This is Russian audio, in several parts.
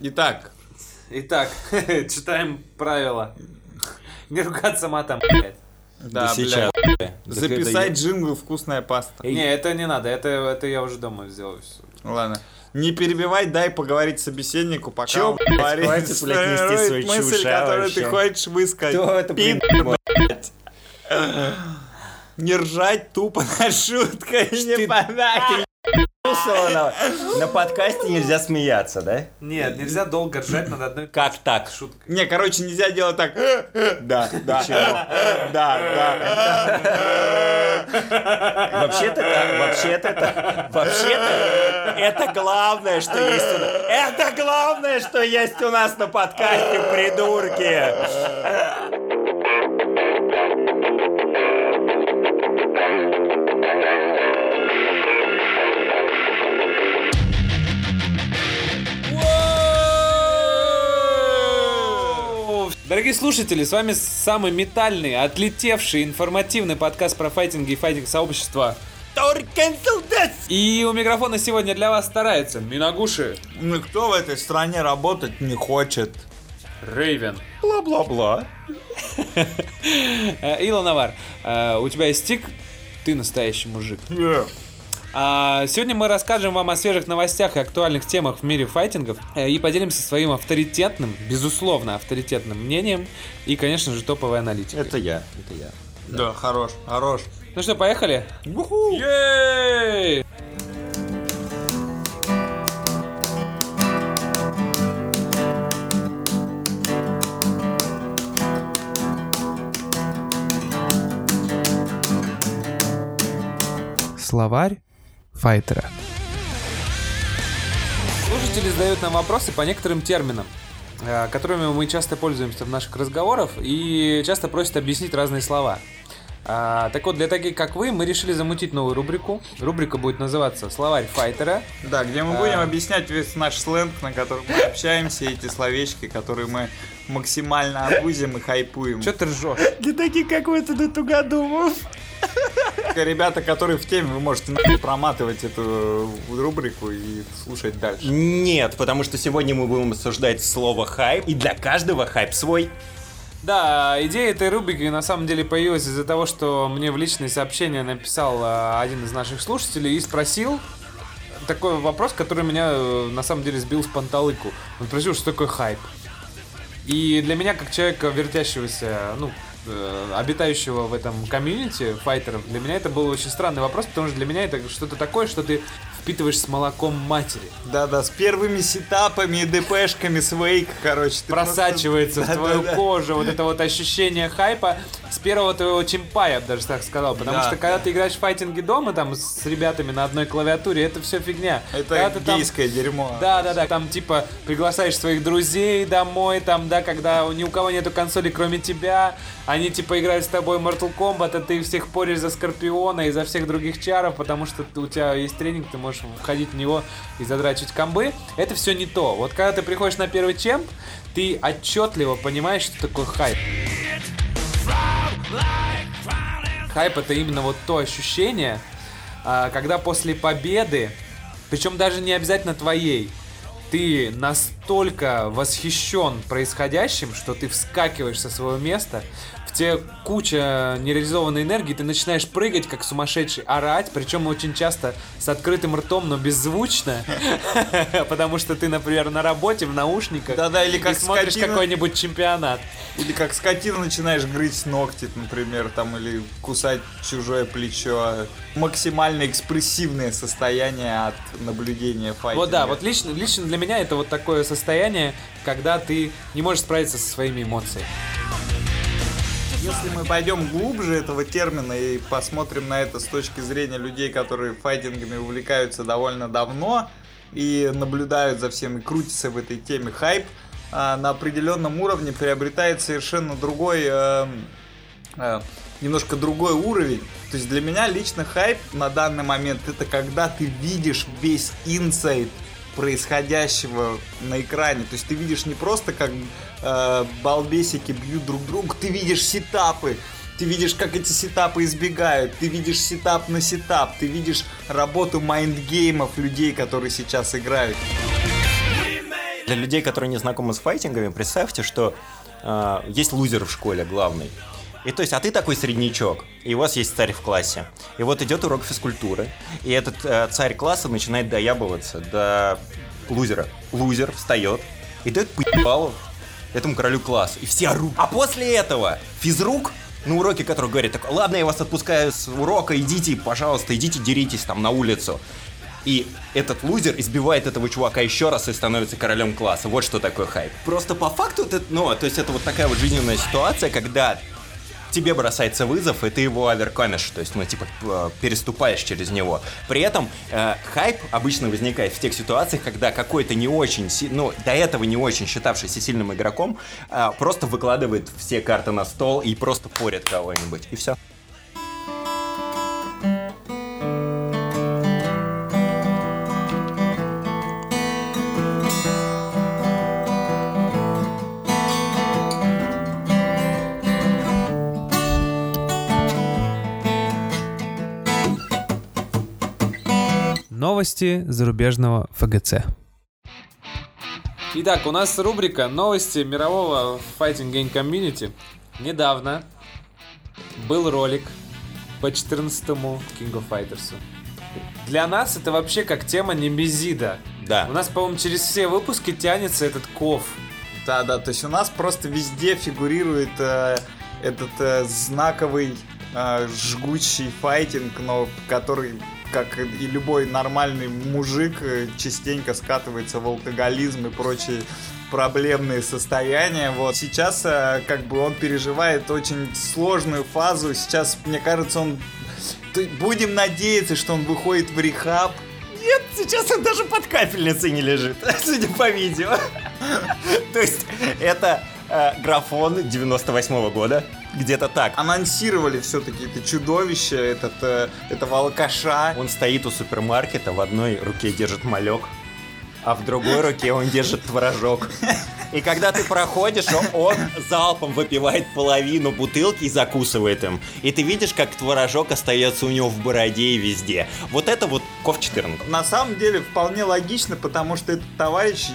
Итак, Итак, читаем правила. Не ругаться матом, блядь. да, Да сейчас. это записать я- джингл «Вкусная паста». Не, это не надо, это, это я уже дома сделаю. Ладно. Не перебивай, дай поговорить собеседнику, пока Чё, он блядь, говорит хватит, блядь, нести свою мысль, чушь, а, которую ты вообще? хочешь высказать. Кто это, блин, блядь? Не ржать тупо на шуткой, не Ты- понять. На, на подкасте нельзя смеяться, да? Нет, нельзя долго ржать над одной Как так? шуткой. Не, короче, нельзя делать так. Да, да, да, да. Вообще-то так, вообще-то так, вообще-то это главное, что есть у нас. Это главное, что есть у нас на подкасте, придурки. Дорогие слушатели, с вами самый метальный, отлетевший, информативный подкаст про файтинги и файтинг сообщества. И у микрофона сегодня для вас старается Минагуши Никто в этой стране работать не хочет. Рейвен. Бла-бла-бла. Э, Илон Навар, э, у тебя есть стик? Ты настоящий мужик. А, сегодня мы расскажем вам о свежих новостях и актуальных темах в мире файтингов э, и поделимся своим авторитетным, безусловно авторитетным мнением и, конечно же, топовой аналитикой. Это я, это я. Да, хорош, хорош. Ну что, поехали? Ей! Словарь файтера. Слушатели задают нам вопросы по некоторым терминам, э, которыми мы часто пользуемся в наших разговорах и часто просят объяснить разные слова. А, так вот, для таких как вы, мы решили замутить новую рубрику. Рубрика будет называться «Словарь файтера». Да, где мы будем объяснять весь наш сленг, на котором мы общаемся, эти словечки, которые мы максимально обузим и хайпуем. Че ты ржешь? Для таких, как вы, туда тугодумов. Ребята, которые в теме, вы можете проматывать эту рубрику и слушать дальше. Нет, потому что сегодня мы будем обсуждать слово хайп, и для каждого хайп свой. Да, идея этой рубрики на самом деле появилась из-за того, что мне в личные сообщения написал а, один из наших слушателей и спросил такой вопрос, который меня э, на самом деле сбил с панталыку. Он спросил, что такое хайп. И для меня, как человека, вертящегося, ну, э, обитающего в этом комьюнити файтеров, для меня это был очень странный вопрос, потому что для меня это что-то такое, что ты впитываешь с молоком матери. Да-да, с первыми сетапами и ДПшками с Wake, короче. просачивается в просто- твою Да-да-да. кожу, вот это вот ощущение хайпа с первого твоего чимпа, я бы даже так сказал. Потому Да, что когда да. ты играешь в файтинги дома, там, с ребятами на одной клавиатуре, это все фигня. Когда Это там- гейское дерьмо. Да, да, да, там типа приглашаешь своих друзей домой, там, да, когда ни у кого нету консоли, кроме тебя, они типа играют с тобой Mortal Kombat, а ты всех поришь за Скорпиона и за всех других чаров, потому что у тебя есть тренинг, ты можешь входить в него и задрачивать комбы. Это все не то. Вот когда ты приходишь на первый чемп, ты отчетливо понимаешь, что такое хайп. Хайп это именно вот то ощущение, а, когда после победы, причем даже не обязательно твоей, ты настолько восхищен происходящим, что ты вскакиваешь со своего места, в тебе куча нереализованной энергии, ты начинаешь прыгать как сумасшедший, орать, причем очень часто с открытым ртом, но беззвучно, потому что ты, например, на работе в наушниках Да-да, или как смотришь какой-нибудь чемпионат. Или как скотина начинаешь грызть ногти, например, там, или кусать чужое плечо. Максимально экспрессивное состояние от наблюдения файтинга. Вот да, вот лично, лично для меня это вот такое состояние, когда ты не можешь справиться со своими эмоциями. Если мы пойдем глубже этого термина и посмотрим на это с точки зрения людей, которые файтингами увлекаются довольно давно и наблюдают за всем и крутятся в этой теме, хайп а, на определенном уровне приобретает совершенно другой, эм, э, немножко другой уровень. То есть для меня лично хайп на данный момент это когда ты видишь весь инсайт происходящего на экране. То есть ты видишь не просто как э, балбесики бьют друг друга, ты видишь setup ы, ты видишь, как эти setup ы избегают, ты видишь setup на setup, ты видишь работу mind game ов людей, которые сейчас играют. Для людей, которые не знакомы с файтингами, представьте, что э, есть лузер в школе главный. И то есть, а ты такой среднячок, и у вас есть царь в классе. И вот идет урок физкультуры, и этот э, царь класса начинает доябываться до лузера. Лузер встает и дает поебалу этому королю класса. И все орут. А после этого физрук на уроке, который говорит, так, ладно, я вас отпускаю с урока, идите, пожалуйста, идите, деритесь там на улицу. И этот лузер избивает этого чувака еще раз и становится королем класса. Вот что такое хайп. Просто по факту, это, ну, то есть это вот такая вот жизненная ситуация, когда тебе бросается вызов, и ты его оверкомишь, то есть, ну, типа, э, переступаешь через него. При этом э, хайп обычно возникает в тех ситуациях, когда какой-то не очень, ну, до этого не очень считавшийся сильным игроком, э, просто выкладывает все карты на стол и просто порит кого-нибудь, и все. Новости зарубежного ФГЦ. Итак, у нас рубрика «Новости мирового Fighting Game Community». Недавно был ролик по 14-му King of Fighters. Для нас это вообще как тема Немезида. Да. У нас, по-моему, через все выпуски тянется этот ков. Да, да, то есть у нас просто везде фигурирует э, этот э, знаковый э, жгучий файтинг, но который, как и любой нормальный мужик, э, частенько скатывается в алкоголизм и прочие проблемные состояния. Вот сейчас э, как бы он переживает очень сложную фазу. Сейчас, мне кажется, он... Будем надеяться, что он выходит в рехаб, Нет, сейчас он даже под капельницей не лежит, судя по видео. То есть, это э, графон 98 года, где-то так. анонсировали все-таки это чудовище, этот, э, этого алкаша. Он стоит у супермаркета, в одной руке держит малек, а в другой руке он держит творожок. И когда ты проходишь, он, он залпом выпивает половину бутылки и закусывает им. И ты видишь, как творожок остается у него в бороде и везде. Вот это вот Ков 14. На самом деле вполне логично, потому что этот товарищ,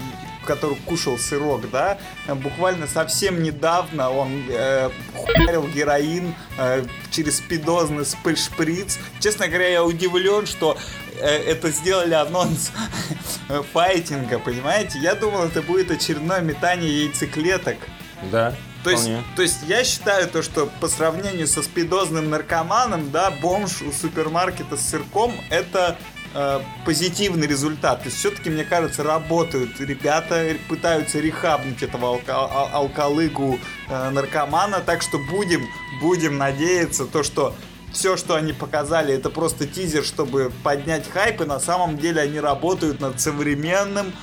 который кушал сырок, да, буквально совсем недавно он э, хуярил героин э, через спидозный шприц. Честно говоря, я удивлен, что э, это сделали анонс файтинга, понимаете? Я думал, это будет очередное метание яйцеклеток. Да, То есть, то есть я считаю то, что по сравнению со спидозным наркоманом, да, бомж у супермаркета с сырком это э, позитивный результат. То есть все-таки, мне кажется, работают ребята, пытаются рехабнуть этого алка- а- алкалыгу э, наркомана, так что будем, будем надеяться то, что все, что они показали, это просто тизер, чтобы поднять хайп, и на самом деле они работают над современным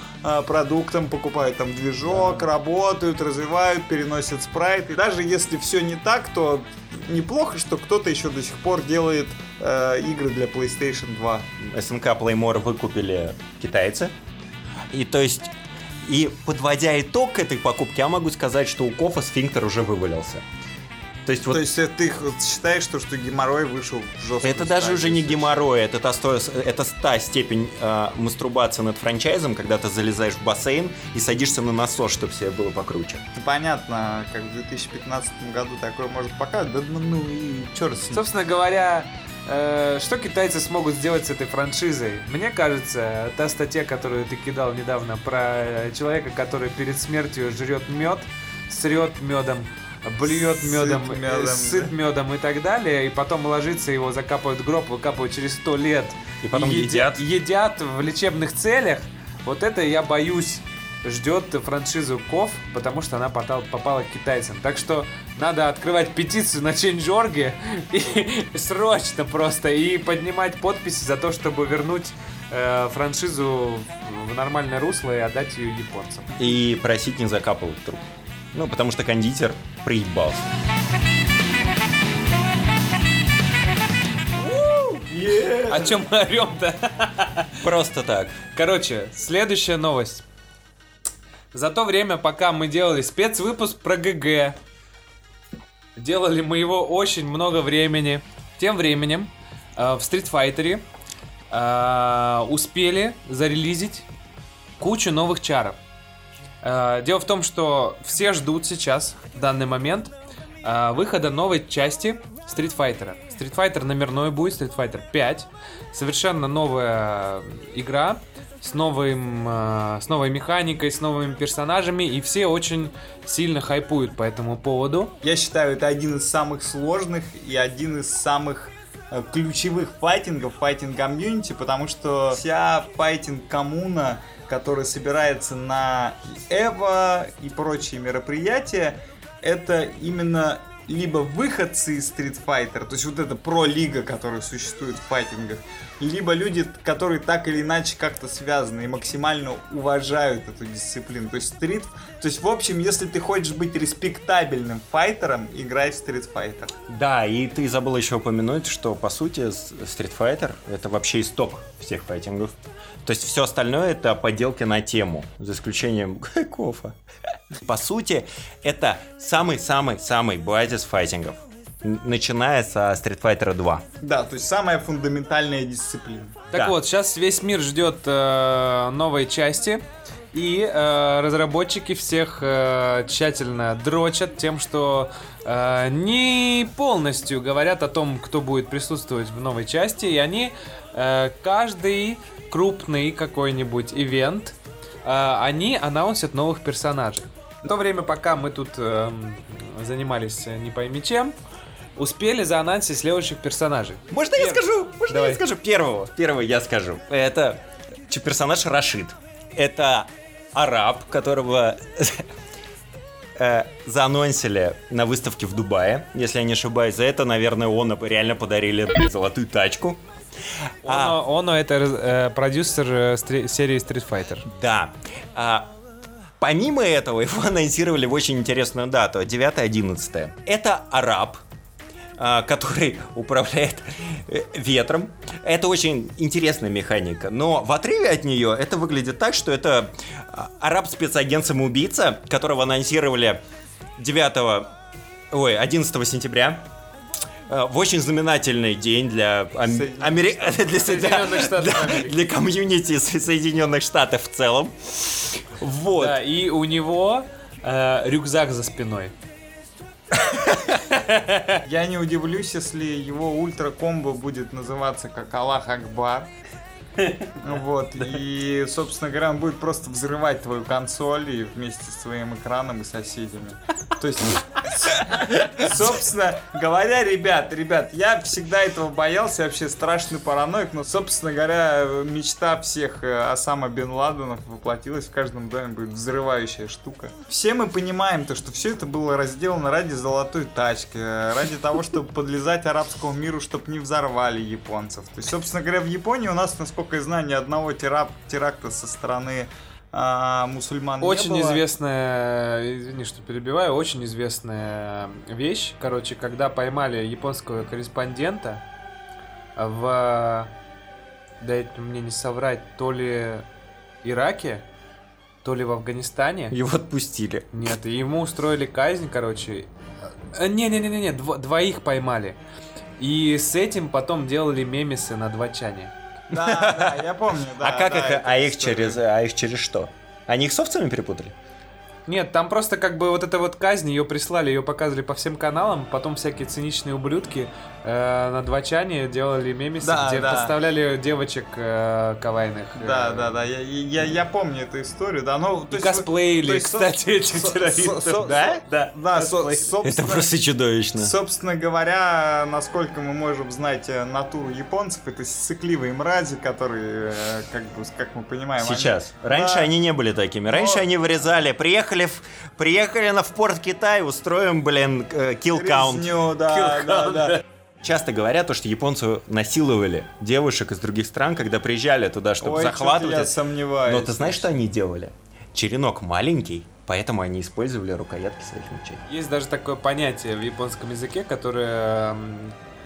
продуктом, покупают там движок, работают, развивают, переносят спрайт. И даже если все не так, то неплохо, что кто-то еще до сих пор делает э, игры для PlayStation 2. СНК Playmore выкупили китайцы. И то есть, и подводя итог к этой покупке, я могу сказать, что у Кофа сфинктер уже вывалился. То есть вот То есть ты считаешь, что, что геморрой вышел в жесткую это даже уже не геморрой, это та, это та степень э, мастурбации над франчайзом, когда ты залезаешь в бассейн и садишься на насос, чтобы себе было покруче. Понятно, как в 2015 году такое может показать, да ну, ну и черт с ним. Собственно говоря, э, что китайцы смогут сделать с этой франшизой? Мне кажется, та статья, которую ты кидал недавно про э, человека, который перед смертью жрет мед, срет медом, блюет Сыт медом, э, мёдом, сыт медом и так далее, и потом ложится, его закапывают в гроб, выкапывают через сто лет. И потом едят. Едят в лечебных целях. Вот это я боюсь ждет франшизу Ков, потому что она попала, попала к китайцам. Так что надо открывать петицию на Change.org и срочно просто и поднимать подписи за то, чтобы вернуть э, франшизу в нормальное русло и отдать ее японцам. И просить не закапывать труп. Ну, потому что кондитер приебался. О чем мы орем-то? Просто так. Короче, следующая новость. За то время, пока мы делали спецвыпуск про ГГ, делали мы его очень много времени. Тем временем э, в Street Fighter э, успели зарелизить кучу новых чаров. Э, Дело в том, что все ждут сейчас, в данный момент, э, выхода новой части Street Fighter. Street Fighter номерной будет, Street Fighter 5. Совершенно новая игра с, новым, э, с новой механикой, с новыми персонажами, и все очень сильно хайпуют по этому поводу. Я считаю, это один из самых сложных и один из самых ключевых файтингов файтинг комьюнити, потому что вся файтинг коммуна, которая собирается на Эво и прочие мероприятия, это именно либо выходцы из Street Fighter, то есть вот эта про-лига, которая существует в файтингах, либо люди, которые так или иначе как-то связаны и максимально уважают эту дисциплину. То есть стрит, то есть в общем, если ты хочешь быть респектабельным файтером, играй в Street Fighter. Да, и ты забыл еще упомянуть, что по сути Street Fighter это вообще исток всех файтингов. То есть все остальное это поделки на тему, за исключением кофа. По сути, это самый-самый-самый базис файтингов. Начиная со Street Fighter 2. Да, то есть самая фундаментальная дисциплина. Так Да. вот, сейчас весь мир ждет э, новой части. И э, разработчики всех э, тщательно дрочат тем, что э, не полностью говорят о том, кто будет присутствовать в новой части. И они э, каждый крупный какой-нибудь ивент, э, они анонсят новых персонажей. В то время, пока мы тут эм, занимались э, не пойми чем, успели заанонсить следующих персонажей. Можно я Первый. скажу? Можно Давай. я скажу первого? Первого я скажу. Это персонаж Рашид. Это араб, которого э, заанонсили на выставке в Дубае, если я не ошибаюсь. За это, наверное, он реально подарили золотую тачку. А, Он, он это э, продюсер э, стри- серии Street Fighter. да. А, помимо этого, его анонсировали в очень интересную дату, 9-11. Это араб, который управляет э, ветром. Это очень интересная механика. Но в отрыве от нее это выглядит так, что это а, араб-спецагент-самоубийца, которого анонсировали 9 ой, 11 сентября. Э, В очень знаменательный день для, ам- Амери- для, Соединенных Штатов Америки. для комьюнити Со- Соединенных Штатов в целом. Вот. Да, и у него э, рюкзак за спиной. Я не удивлюсь, если его ультра-комбо будет называться как Аллах Акбар. Вот, и, собственно говоря, он будет просто взрывать твою консоль и вместе с твоим экраном и соседями. То есть, собственно говоря, ребят, ребят, я всегда этого боялся, вообще страшный параноик, но, собственно говоря, мечта всех э, Осама Бен Ладенов воплотилась, в каждом доме будет взрывающая штука. Все мы понимаем то, что все это было разделано ради золотой тачки, э, ради того, чтобы подлезать арабскому миру, чтобы не взорвали японцев. То есть, собственно говоря, в Японии у нас, насколько я знаю, ни одного теракта со стороны а, мусульман не Очень было. известная, извини, что перебиваю, очень известная вещь. Короче, когда поймали японского корреспондента в, дайте мне не соврать, то ли Ираке, то ли в Афганистане. Его отпустили. Нет, ему устроили казнь, короче. Э, Не-не-не-не, дво- двоих поймали. И с этим потом делали мемесы на двачане. Да, да, я помню, да. а как да, их, а их через, а их через что? Они их с овцами перепутали? Нет, там просто как бы вот эта вот казнь, ее прислали, ее показывали по всем каналам, потом всякие циничные ублюдки э, на двачане делали мемесы, Да, где да. подставляли девочек э, кавайных. э, Да, да, да, я, я, я помню эту историю, да, но... то И есть косплеили, то есть, со- кстати, этих со- террористов. со- со- Да? Да. Да, со- Это просто чудовищно. Собственно говоря, насколько мы можем знать э, натуру японцев, это сыкливые мрази, которые, э, как бы, как мы понимаем... они- Сейчас. Раньше Да. они не были такими. Раньше Но- они вырезали. Приехали в, приехали на в порт Китай, устроим, блин, kill count. Резню, да, да, да. Часто говорят, то, что японцы насиловали девушек из других стран, когда приезжали туда, чтобы Ой, захватывать. я сомневаюсь. Но ты знаешь, что они делали? Черенок маленький, поэтому они использовали рукоятки своих мечей. Есть даже такое понятие в японском языке, которое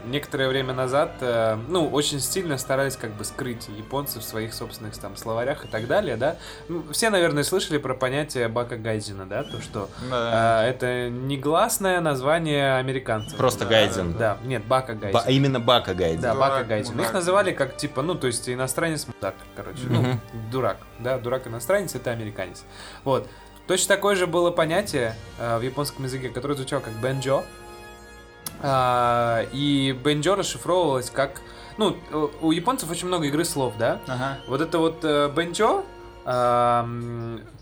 некоторое время назад, э, ну, очень сильно старались как бы скрыть японцы в своих собственных там словарях и так далее, да. Ну, Все, наверное, слышали про понятие бака гайдзина, да, то, что Да. э, это негласное название американцев. Просто Да, гайдзин. Да, нет, бака гайдзин. Ба- именно Бака Гайдзин. Да, Дурак, Бака Гайдзин. мудак. Их называли как типа, ну, то есть иностранец мудак, короче. Ну, Мгм. дурак. Да, дурак иностранец это американец. Вот. Точно такое же было понятие э, в японском языке, которое звучало как бенджо. А, и бенджо расшифровывалось как... Ну, у- японцев очень много игры слов, да? Ага. Вот это вот э, бенджо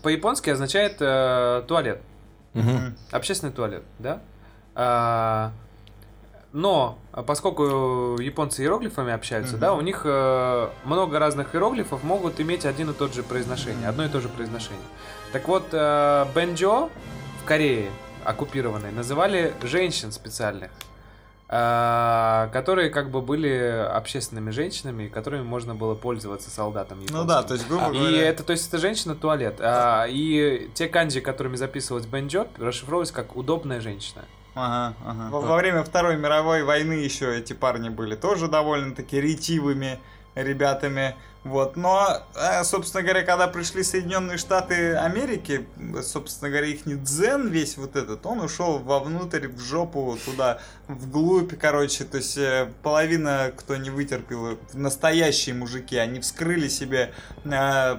по-японски означает э, туалет. Мгм. Общественный туалет, да? А, но, поскольку японцы иероглифами общаются, Мгм. да, у них э, много разных иероглифов могут иметь один и тот же произношение, одно и то же произношение. Так вот, э, бенджо в Корее оккупированной называли женщин специальных, которые как бы были общественными женщинами, которыми можно было пользоваться солдатам Ну да, то есть, грубо И говоря... это, то есть, это женщина-туалет. А, и те канджи, которыми записывалось бенджо, расшифровывались как удобная женщина. Ага, ага. Во, во время Второй мировой войны еще эти парни были тоже довольно-таки ретивыми ребятами. Вот. Но, э, собственно говоря, когда пришли Соединенные Штаты Америки, собственно говоря, их дзен весь вот этот, он ушел вовнутрь, в жопу, туда, вглубь, короче. То есть э, половина, кто не вытерпел, настоящие мужики, они вскрыли себе э,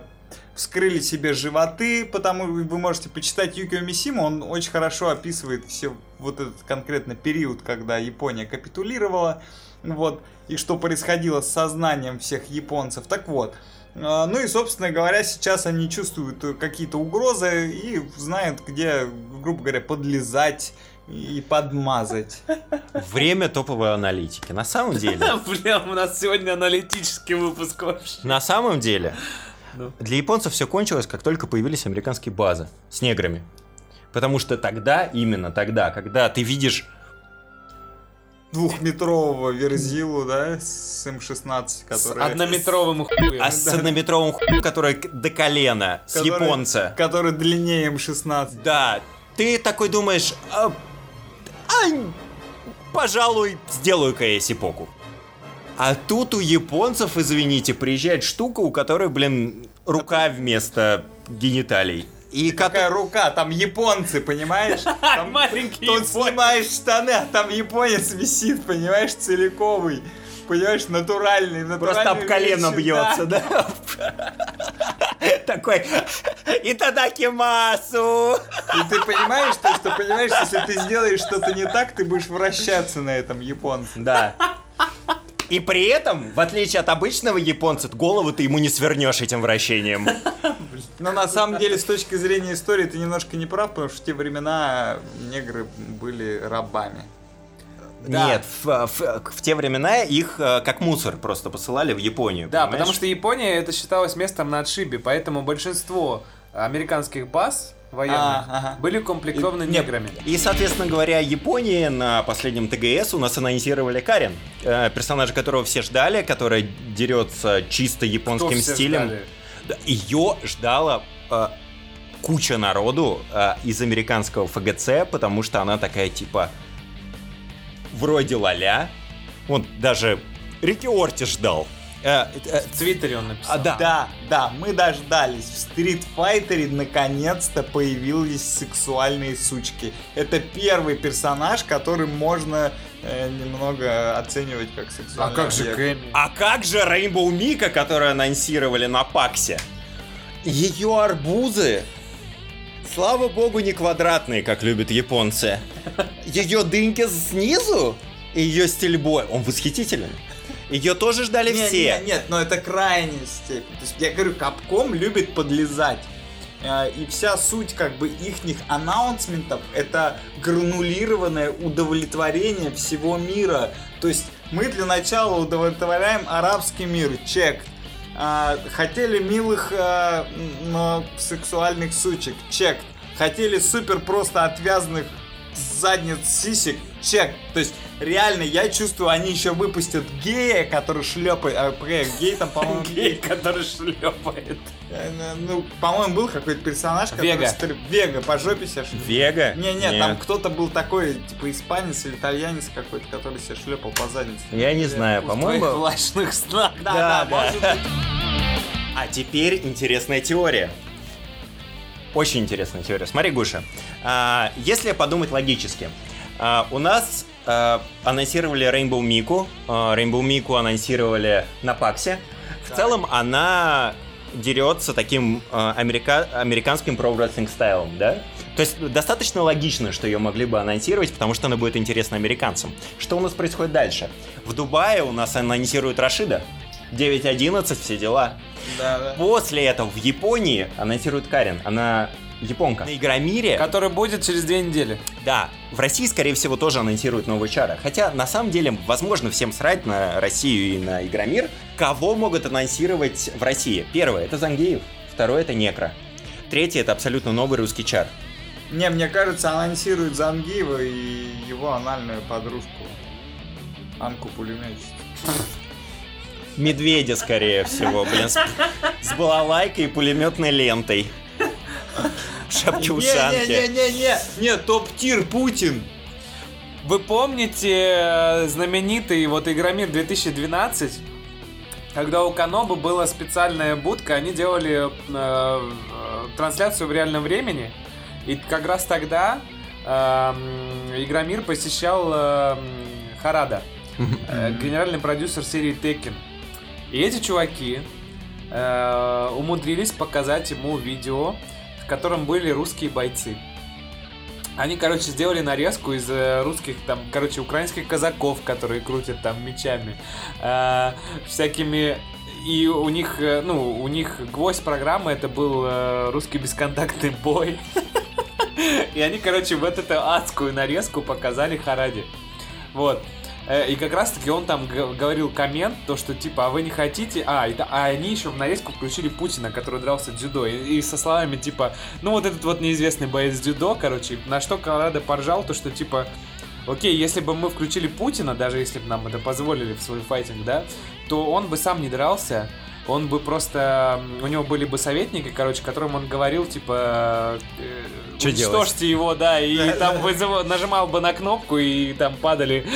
вскрыли себе животы, потому вы можете почитать Юкио Мисима, он очень хорошо описывает все вот этот конкретно период, когда Япония капитулировала, вот, и что происходило с сознанием всех японцев. Так вот, э, ну и, собственно говоря, сейчас они чувствуют э, какие-то угрозы и знают, где, грубо говоря, подлезать и подмазать. Время топовой аналитики. На самом деле, Бля, у нас сегодня аналитический выпуск вообще. на самом деле, Ну. для японцев все кончилось, как только появились американские базы с неграми. Потому что тогда, именно тогда, когда ты видишь Двухметрового верзилу, да, с М16, С который... однометровым хуем. а с однометровым хуем, который до колена, с который- японца. Который длиннее М16. Да, ты такой думаешь, а, ай, пожалуй, сделаю-ка я сипоку. А тут у японцев, извините, приезжает штука, у которой, блин, рука вместо гениталий. И как... Какая рука, там японцы, понимаешь? Там Маленький Тут снимаешь штаны, а там японец висит, понимаешь, целиковый. Понимаешь, натуральный, Просто натуральный об колено бьется, да? Такой, и масу. И ты понимаешь, то, что понимаешь, если ты сделаешь что-то не так, ты будешь вращаться на этом японце. Да. И при этом, в отличие от обычного японца, голову ты ему не свернешь этим вращением. Но на самом деле, с точки зрения истории, ты немножко не прав, потому что в те времена негры были рабами. Да. Нет, в, в- в те времена их э, как мусор просто посылали в Японию. Да, понимаешь? потому что Япония это считалось местом на отшибе, поэтому большинство американских баз военных А, ага. были укомплектованы Нет, неграми. И, соответственно говоря, Японии на последнем ТГС у нас анонсировали Карен, э, персонажа которого все ждали, которая дерется чисто Кто японским все стилем. ждали? Да, Ее ждала э, куча народу э, из американского ФГЦ, потому что она такая типа вроде ладя. Вот даже Рики Орти ждал. Э, э, В Твиттере он написал. а, да. Да, да, мы дождались. В Street Fighter наконец-то появились сексуальные сучки. Это первый персонаж, который можно э, немного оценивать как А сексуальный как же. Кэми? А как же Рейнбоу Мика, которую анонсировали на Паксе? Ее арбузы, слава богу, не квадратные, как любят японцы. Ее дыньки снизу и ее стильбой, он восхитителен. Ее тоже ждали Не, все. не, нет, но это крайняя степень. То есть я говорю, Капком любит подлезать. Э, И вся суть как бы ихних аннаунсментов это гранулированное удовлетворение всего мира. То есть мы для начала удовлетворяем арабский мир, чек. А, хотели милых, м, но сексуальных сучек, чек. Хотели супер просто отвязанных задниц сисек, чек. То есть, реально, я чувствую, они еще выпустят гея, который шлепает. А, погоди, гей там, по-моему, Гей, который шлепает. Э, Ну, по-моему, был какой-то персонаж, который... Вега. стр- Вега, по жопе себя шлепал. Вега? Не-не, Нет. там кто-то был такой, типа, испанец или итальянец какой-то, который себя шлепал по заднице. Я не знаю, В по-моему... влажных снах. Да, Да, да. А теперь интересная теория. Очень интересная теория. Смотри, Гуша, а, если подумать логически, а, у нас а, анонсировали Rainbow Miku, а, Rainbow Miku анонсировали на Паксе. В целом она дерется таким э, америка... американским про-рестлинг стайлом, да? То есть достаточно логично, что ее могли бы анонсировать, потому что она будет интересна американцам. Что у нас происходит дальше? В Дубае у нас анонсируют Рашида. 9.11, все дела. Да, да. После этого в Японии анонсируют Карен. Она японка. На Игромире... Который будет через две недели. Да, в России, скорее всего, тоже анонсируют новый чара. Хотя, на самом деле, возможно всем срать на Россию и на Игромир. Кого могут анонсировать в России? Первое, это Зангеев. Второе, это Некро. Третье, это абсолютно новый русский чар. Не, мне кажется, анонсируют Зангиева и его анальную подружку. Анку пулеметчицу. Медведя, скорее всего, блин, с, с балалайкой и пулеметной лентой. В шапке ушанки. Не-не-не-не, не, топ-тир Путин. Вы помните э, знаменитый вот Игромир 2012? Когда у Канобы была специальная будка, они делали э, трансляцию в реальном времени. И как раз тогда э, Игромир посещал э, Харада, э, генеральный продюсер серии Tekken. И эти чуваки э, умудрились показать ему видео, котором были русские бойцы. Они, короче, сделали нарезку из э, русских, там, короче, украинских казаков, которые крутят там мечами, э, всякими... И у них, э, ну, у них гвоздь программы это был э, русский бесконтактный бой. И они, короче, вот эту адскую нарезку показали Харади. Вот. Э, И как раз таки он там говорил коммент, то что типа, а вы не хотите... А, да- а они еще в нарезку включили Путина, который дрался дзюдо. И, и со словами типа, ну вот этот вот неизвестный боец дзюдо, короче, на что Колорадо поржал, то что типа, окей, если бы мы включили Путина, даже если бы нам это позволили в свой файтинг, да, то он бы сам не дрался, он бы просто... У него были бы советники, короче, которым он говорил, типа... э, Чё уничтожьте его, да, и там вызыва- нажимал бы на кнопку, и там падали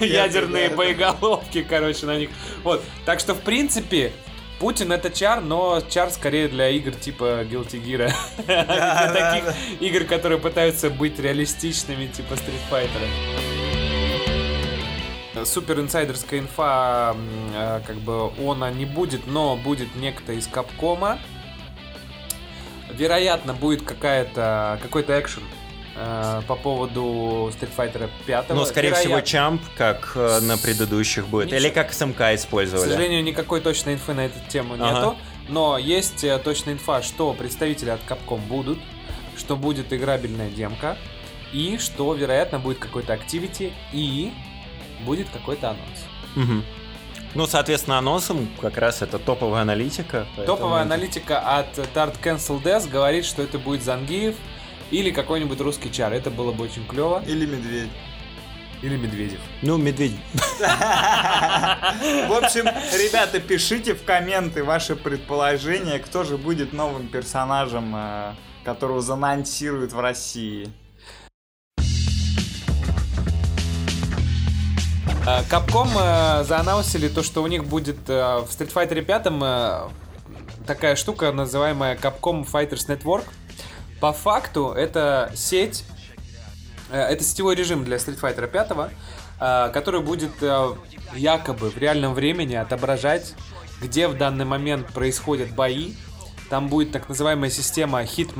ядерные да. боеголовки, короче, на них. Вот. Так что, в принципе, Путин это чар, но чар скорее для игр типа Guilty Gear. Для таких игр, которые пытаются быть реалистичными, типа Street Fighter. Супер инсайдерская инфа, э, как бы она не будет, но будет некто из Капкома. Вероятно, будет какая-то какой-то экшен э, по поводу Street Fighter 5. Но, скорее всего, Вероятно. чамп, как э, на предыдущих будет. Ничего. Или как СМК К использовали. сожалению, никакой точной инфы на эту тему Ага. нету. Но есть точная инфа, что представители от Capcom будут, что будет играбельная демка, и что, вероятно, будет какой-то активити, и будет какой-то анонс. Мгм. Ну, соответственно, анонсом как раз это топовая аналитика. поэтому- Топовая аналитика от Tart Cancel Death говорит, что это будет Зангиев или какой-нибудь русский чар. Это было бы очень клево. Или медведь. Или Медведев. Ну, медведь. В общем, ребята, пишите в комменты ваши предположения, кто же будет новым персонажем, э, которого заанонсируют в России. Э, Capcom э, заанонсили то, что у них будет э, в Street Fighter 5 э, такая штука, называемая Capcom Fighters Network. По факту это сеть, это сетевой режим для Street Fighter 5, э, который будет якобы в реальном времени отображать, где в данный момент происходят бои. Там будет так называемая система Hit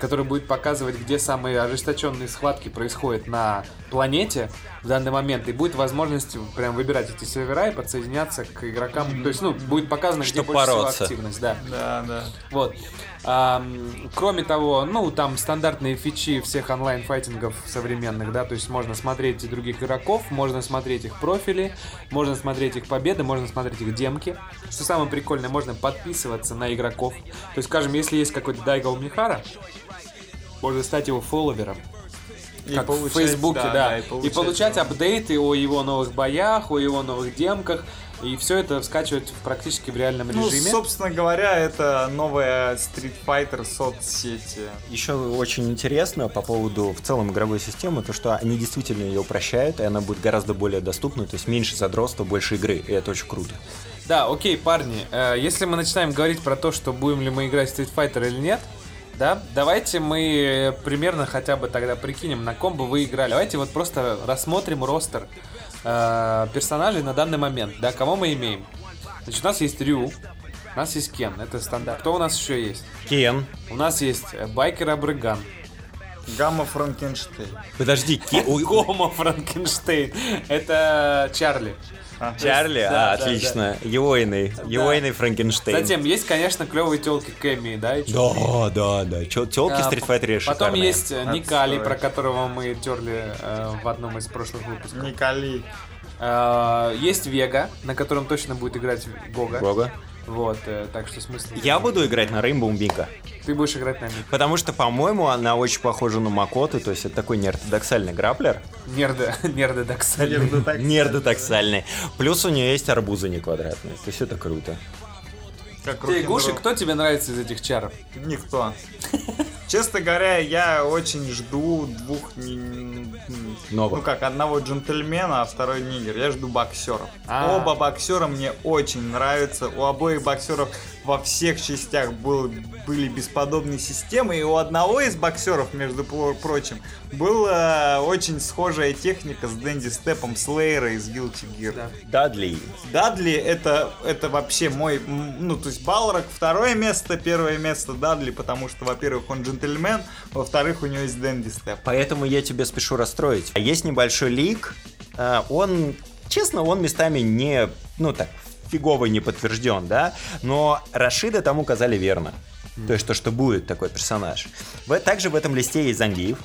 Map, которая будет показывать, где самые ожесточенные схватки происходят на планете в данный момент. И будет возможность прям выбирать эти сервера и подсоединяться к игрокам. То есть, ну, будет показано, где Чтоб больше всего активность, да. Да, да. Вот. Ам, кроме того, ну, там стандартные фичи всех онлайн-файтингов современных, да, то есть можно смотреть и других игроков, можно смотреть их профили, можно смотреть их победы, можно смотреть их демки. Что самое прикольное, можно подписываться на игроков. То есть, скажем, если есть какой-то Дайго Михара, можно стать его фолловером. И как в получать, Фейсбуке, да, да. да, и и получать, получать да. апдейты о его новых боях, о его новых демках. И все это скачивать практически в реальном Ну, режиме. собственно говоря, это новая Street Fighter соцсети. Еще очень интересно по поводу в целом игровой системы, то что они действительно ее упрощают, и она будет гораздо более доступна, то есть меньше задротства, больше игры, и это очень круто. Да, окей, парни, э, если мы начинаем говорить про то, что будем ли мы играть в Street Fighter или нет, да, давайте мы примерно хотя бы тогда прикинем, на ком бы вы играли. Давайте вот просто рассмотрим ростер э, персонажей на данный момент, да, кого мы имеем. Значит, у нас есть Рю, У нас есть Кен, это стандарт. Кто у нас еще есть? Кен. У нас есть э, Байкер Абрыган. Гамма Франкенштейн. Подожди, Кен... Гомо Франкенштейн. Это Чарли. Чарли, Да, а, да, отлично. Егойный, Егойный Франкенштейн. Затем есть, конечно, клевые телки Кэми, да? Да, да, да. Телки А, Street Fighter Потом шикарные. есть э, Никали, про которого мы терли э, в одном из прошлых выпусков. Николи. Э, есть Вега, на котором точно будет играть Гога. Гога. Вот, э, так что смысл. Я буду играть на Rainbow Бинка. Ты будешь играть на Мик. Потому что, по-моему, она очень похожа на Макоту, то есть это такой неортодоксальный граплер. Нерды доксали. Неортодоксальный. Плюс у нее есть арбузы не квадратные. То есть это круто. Как Ты, Гуши, рок-н-ролл. кто тебе нравится из этих чаров? Никто. Честно говоря, я очень жду двух... м, Новых. Ну как, одного джентльмена, а второй нигер. Я жду боксеров. А. Оба боксера мне очень нравятся. У обоих боксеров во всех частях был, были бесподобные системы. И у одного из боксеров, между про- прочим, была очень схожая техника с Дэнди Степом Слейера из Guilty Gear. Да. Дадли. Дадли это, это вообще мой, ну, то есть Балрак второе место, первое место Дадли, потому что, во-первых, он джентльмен, во-вторых, у него есть Дэнди Степ. Поэтому я тебя спешу расстроить. А Есть небольшой лик. а, Он, честно, он местами не, ну так, фигово не подтвержден, да? Но Рашида там указали верно. То есть то, что будет такой персонаж. В- Также в этом листе есть Зангиев.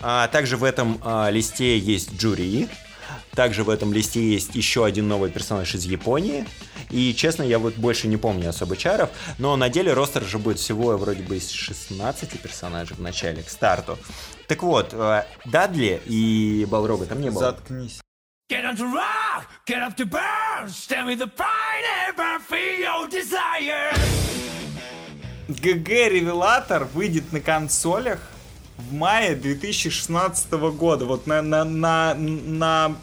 А, также в этом а, листе есть Джури. Также в этом листе есть еще один новый персонаж из Японии. И, честно, я вот больше не помню особо чаров. Но на деле ростер же будет всего вроде бы из 16 персонажей в начале, к старту. Так вот, э, Дадли и Балрога там не было. Заткнись. Get on to rock, get up to burn, stand with the fire and burn for your desire. ГГ Ревелатор выйдет на консолях в мае 2016 года. Вот на, на, на, на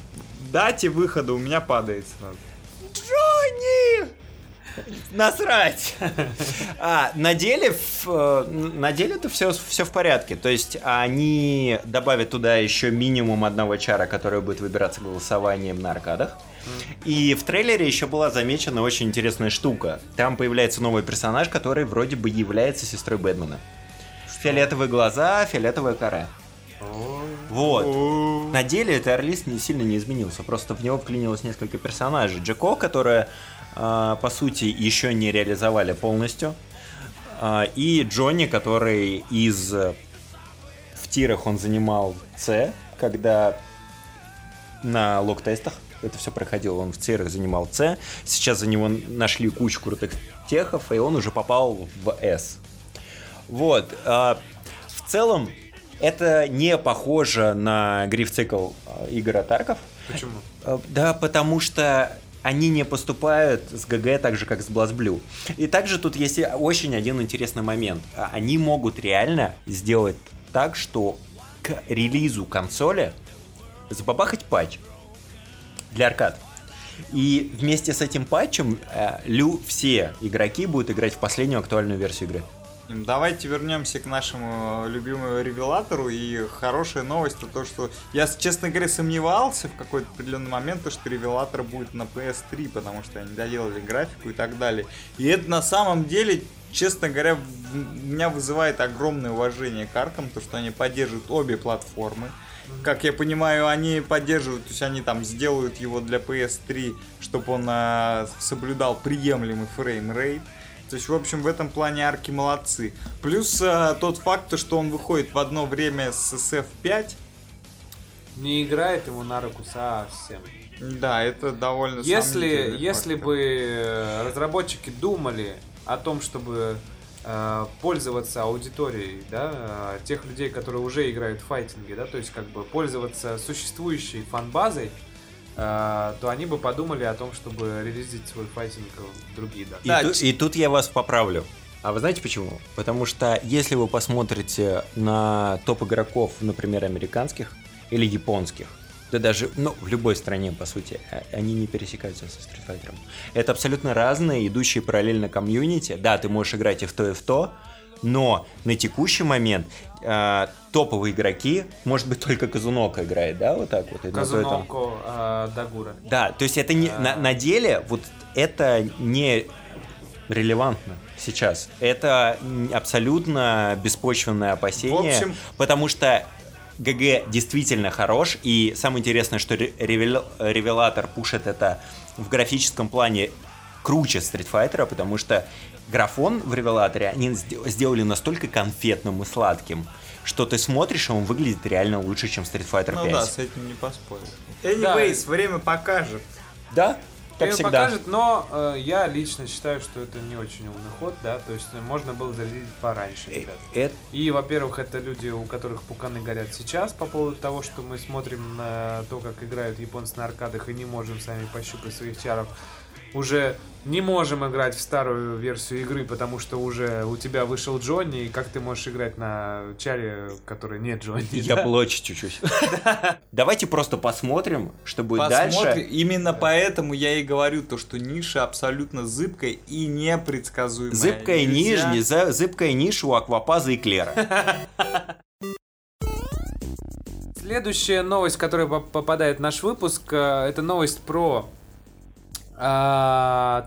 дате выхода у меня падает сразу. Джонни! Насрать! А, на деле, э, на деле это все, все в порядке. То есть они добавят туда еще минимум одного чара, который будет выбираться голосованием на аркадах. И в трейлере еще была замечена очень интересная штука. Там появляется новый персонаж, который вроде бы является сестрой Бэтмена. Фиолетовые глаза, фиолетовая кора. Вот. На деле это Орлис не сильно не изменился, просто в него вклинилось несколько персонажей. Джеко, которые, а, по сути, еще не реализовали полностью, а, и Джонни, который из... В тирах он занимал С, когда на лог-тестах это все проходило, он в тирах занимал С, сейчас за него нашли кучу крутых техов, и он уже попал в С. Вот. а, В целом, это не похоже на гриф-цикл а, Игоря Тарков. Почему? Э, Да, потому что они не поступают с ГГ так же, как с BlazBlue. И также тут есть очень один интересный момент. А, Они могут реально сделать так, что к релизу консоли забабахать патч для аркад. И вместе с этим патчем э, лю все игроки будут играть в последнюю актуальную версию игры. Давайте вернемся к нашему любимому ревелатору. И хорошая новость то, то, что я, честно говоря, сомневался в какой-то определенный момент, то, что ревелатор будет на PS3, потому что они доделали графику и так далее. И это на самом деле, честно говоря, меня вызывает огромное уважение к Аркам, то, что они поддерживают обе платформы. Как я понимаю, они поддерживают, то есть они там сделают его для PS3, чтобы он а, соблюдал приемлемый framerate. То есть, в общем, в этом плане арки молодцы. Плюс а, тот факт, то, что он выходит в одно время с SF5, Не играет ему на руку совсем. да, это довольно Если, если фактор. бы э, разработчики думали о том, чтобы э, пользоваться аудиторией, да, э, тех людей, которые уже играют в файтинге, да, то есть как бы пользоваться существующей фан-базой, э, то они бы подумали о том, чтобы релизить свой файтинг в другие даты. И, Да, ту- и тут я вас поправлю. А вы знаете почему? Потому что если вы посмотрите на топ игроков, например, американских или японских, да даже, ну, в любой стране, по сути, а- они не пересекаются со Street Fighter. Это абсолютно разные, идущие параллельно комьюнити. Да, ты можешь играть и в то, и в то, но на текущий момент э, топовые игроки, может быть, только Казунока играет, да, вот так вот? Казуноко э, Дагура. Да, то есть это не, на, на деле вот это не релевантно сейчас. Это абсолютно беспочвенное опасение, В общем- потому что ГГ действительно хорош, и самое интересное, что ре- ревел- ревелатор пушит это в графическом плане круче Street Fighter, потому что графон в ревелаторе они сде- сделали настолько конфетным и сладким, что ты смотришь, и он выглядит реально лучше, чем Street Fighter Ну 5. да, с этим не поспоришь. Anyways, время покажет. Да, как Время всегда. покажет, но э, я лично считаю, что это не очень умный ход, да, то есть э, можно было зарядить пораньше, Э, ребят. это- И, во-первых, это люди, у которых пуканы горят сейчас по поводу того, что мы смотрим на то, как играют японцы на аркадах и не можем сами пощупать своих чаров. Уже не можем играть в старую версию игры, потому что уже у тебя вышел Джонни, и как ты можешь играть на чаре, который не Джонни? Я да? плачу чуть-чуть. Давайте просто посмотрим, что будет дальше. Именно поэтому я и говорю то, что ниша абсолютно зыбкая и непредсказуемая. Зыбкая нижняя, зыбкая ниша у Аквапаза и Клера. Следующая новость, которая поп- попадает в наш выпуск, э, это новость про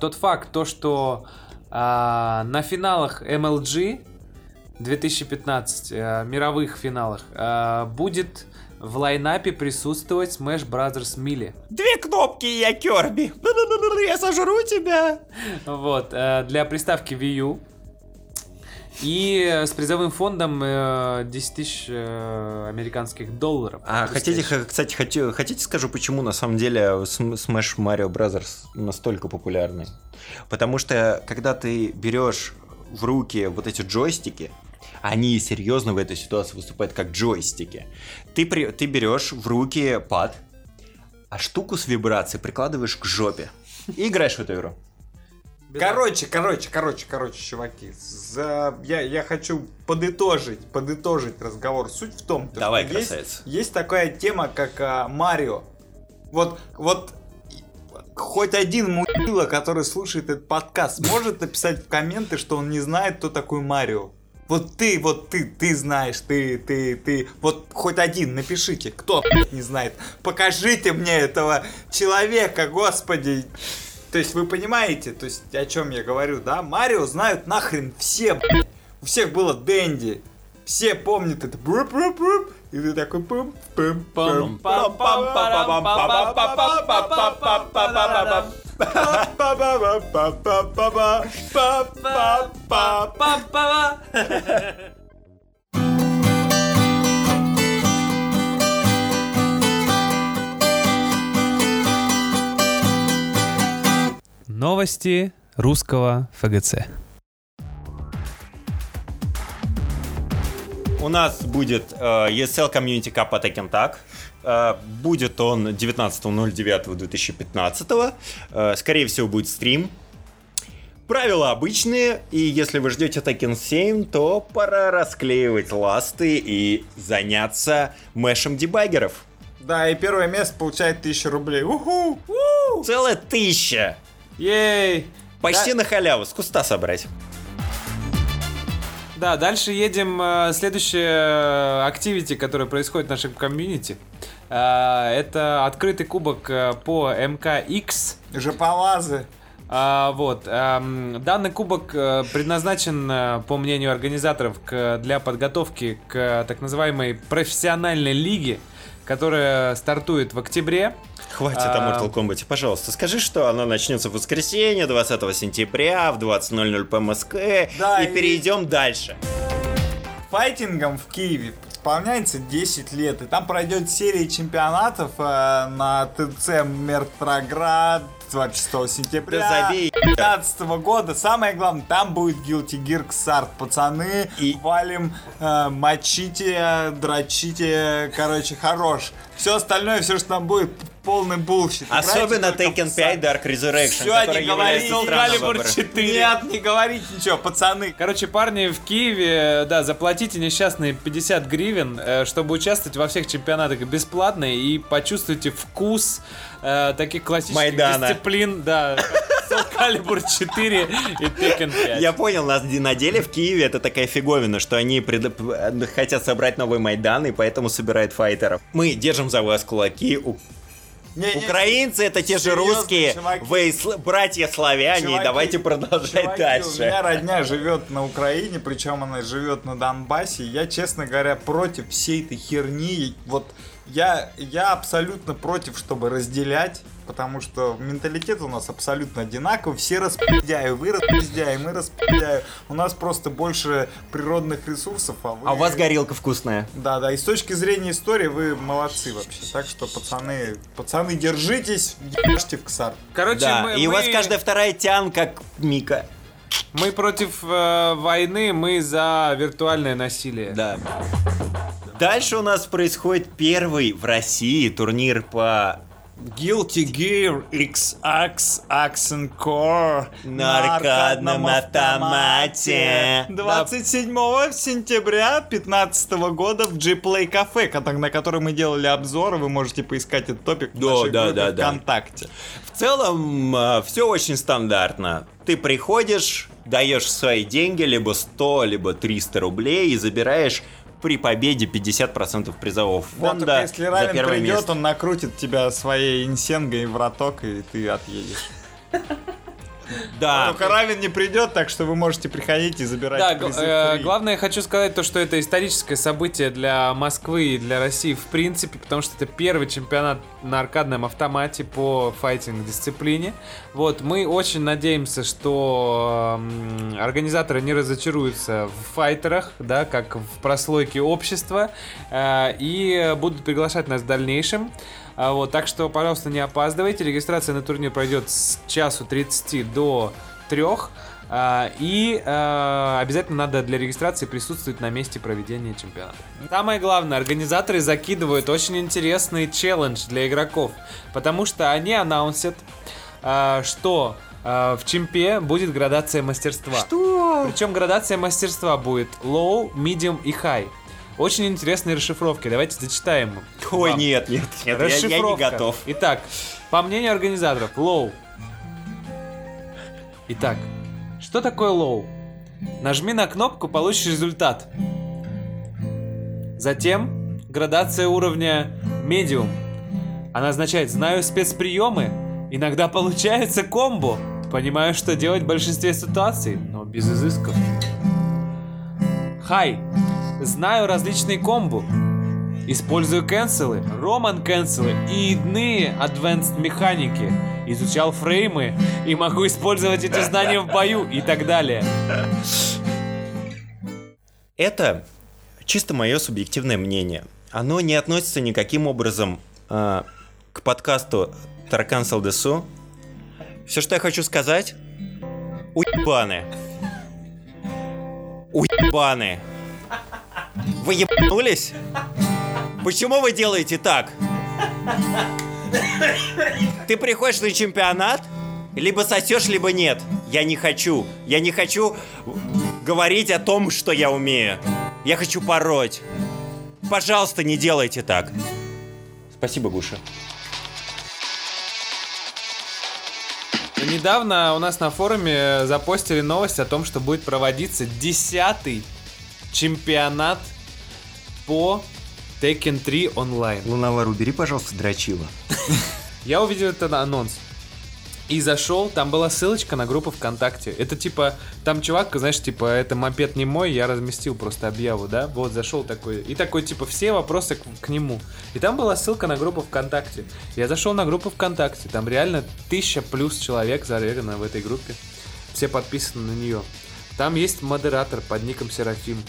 тот факт, то, что а, на финалах MLG 2015, э, мировых финалах, будет в лайнапе присутствовать Smash Brothers Melee. Две кнопки, я Керби. Я сожру тебя. Вот, э, для приставки Wii U. И э, с призовым фондом э, 10 тысяч э, американских долларов. А хотите, кстати, хочу, хотите скажу, почему на самом деле Smash Mario Brothers настолько популярный? Потому что, когда ты берешь в руки вот эти джойстики, они серьезно в этой ситуации выступают как джойстики. Ты, при- ты берешь в руки пад, а штуку с вибрацией прикладываешь к жопе и играешь в эту игру. Короче, короче, короче, короче, чуваки, за... я, я хочу подытожить, подытожить разговор. Суть в том, то, Давай, что есть, есть такая тема, как а, Марио. Вот, вот хоть один мудила, который слушает этот подкаст, может написать в комменты, что он не знает, кто такой Марио. Вот ты, вот ты, ты знаешь, ты, ты, ты. Вот хоть один напишите, кто не знает. Покажите мне этого человека, господи. То есть вы понимаете, то есть о чем я говорю, да? Марио знают нахрен все. У всех было Дэнди. Все помнят это. Бруп-бруп-бруп. И ты такой пум пум пум Новости русского ФГЦ. У нас будет э, ESL Community Cup Tekken Tag. Э, будет он 19.09.2015. Э, скорее всего, будет стрим. Правила обычные, и если вы ждете Tekken 7, то пора расклеивать ласты и заняться мэшем дебаггеров. Да, и первое место получает 1000 рублей. Уху! Целая тысяча! Ей! Почти на халяву, с куста собрать. Да, дальше едем. э, Следующее активити, которое происходит в нашем комьюнити. Э, Это открытый кубок э, по МКХ. Жополазы. А, вот. эм, данный кубок э, предназначен, э, по мнению организаторов, к- для подготовки к так называемой профессиональной лиге, которая стартует в октябре. Хватит А. о Mortal Kombat, пожалуйста. Скажи, что она начнется в воскресенье, 20 сентября, в 20.00 по МСК, Да, и и- перейдем дальше. Файтингом в Киеве исполняется 10 лет, и там пройдет серия чемпионатов э, на ТЦ Мертроград 26 сентября Да забей, 2015 года. Самое главное, там будет Guilty Gear Xrd. Пацаны, И- валим, э, мочите, дрочите, короче, хорош. Все остальное, все, что там будет, полный bullshit. Особенно Tekken 5 Dark Resurrection, Все, который не Calibur выбором. 4. Нет, не говорите ничего, пацаны. Короче, парни в Киеве, да, заплатите несчастные 50 гривен, э, чтобы участвовать во всех чемпионатах бесплатно и почувствуйте вкус э, таких классических Майдана. дисциплин, да, Soul Calibur 4 и Tekken 5. Я понял, на, на деле в Киеве это такая фиговина, что они пред- п- хотят собрать новый Майдан, и поэтому собирают файтеров. Мы держим за вас кулаки. У- Не-не, Украинцы это те же русские, чуваки. вы сл- братья славяне, и Чуваки, давайте продолжать Чуваки, У дальше. меня родня живет на Украине, причем она живет на Донбассе. Я, честно говоря, против всей этой херни. Вот я, я абсолютно против, чтобы разделять. Потому что менталитет у нас абсолютно одинаковый. Все распиздяю, вы распиздяю, мы распиздяю. У нас просто больше природных ресурсов, а вы... А у вас горелка вкусная. Да, да, и с точки зрения истории вы молодцы вообще. Так что, пацаны, пацаны, держитесь, ебашьте в ксар. Короче, Да, мы, и у вас мы- каждая вторая тян, как Мика. мы против э, войны, мы за виртуальное насилие. Да. Дальше у нас происходит первый в России турнир по Guilty Gear XX Accent Core На аркадном автомате. 27 сентября 2015 года в G-Play кафе, на котором мы делали обзоры. Вы можете поискать этот топик в Да, нашей да, группе да, да. ВКонтакте. В целом, все очень стандартно. Ты приходишь, даешь свои деньги, либо 100, либо 300 рублей, и забираешь при победе 50% призового Да, фонда только если за первое придет, место. он накрутит тебя своей инсенгой в роток, и ты отъедешь. Да. Только Равен не придет, так что вы можете приходить и забирать Да, призы э, главное, я хочу сказать то, что это историческое событие для Москвы и для России в принципе, потому что это первый чемпионат на аркадном автомате по файтинг-дисциплине. Вот, мы очень надеемся, что организаторы не разочаруются в файтерах, да, как в прослойке общества, э, и будут приглашать нас в дальнейшем. А Вот, так что, пожалуйста, не опаздывайте. Регистрация на турнир пройдет с часу 30 до 3. а, И а, обязательно надо для регистрации присутствовать на месте проведения чемпионата. Самое главное, организаторы закидывают очень интересный челлендж для игроков, потому что они анонсят, а, что в чемпе будет градация мастерства. Что? Причем градация мастерства будет low, medium и high. Очень интересные расшифровки. Давайте зачитаем. Ой, вам. нет, нет, нет, я, я не Расшифровка. готов. Итак, по мнению организаторов, low. Итак, что такое low? Нажми на кнопку, получишь результат. Затем градация уровня medium. Она означает «знаю спецприемы», иногда получается комбо. Понимаю, что делать в большинстве ситуаций, но без изысков. Хай. Знаю различные комбо. Использую кэнселы, роман кэнселы и иные advanced механики. Изучал фреймы и могу использовать эти знания в бою и так далее. Это чисто мое субъективное мнение. Оно не относится никаким образом а, к подкасту Таркан Салдесу. Все, что я хочу сказать, уебаны. Уебаны. Вы ебанулись? Почему вы делаете так? Ты приходишь на чемпионат, либо сосешь, либо нет. Я не хочу. Я не хочу говорить о том, что я умею. Я хочу пороть. Пожалуйста, не делайте так. Спасибо, Гуша. Недавно у нас на форуме запостили новость о том, что будет проводиться 10 чемпионат по Tekken 3 онлайн. Луналар, убери, пожалуйста, дрочила. Я увидел этот анонс. И зашел, там была ссылочка на группу ВКонтакте. Это типа, там чувак, знаешь, типа, это мопед не мой, я разместил просто объяву, да? Вот зашел такой. И такой, типа, все вопросы к, к нему. И там была ссылка на группу ВКонтакте. Я зашел на группу ВКонтакте, там реально тысяча плюс человек зарегано в этой группе. Все подписаны на нее. Там есть модератор под ником Серафим.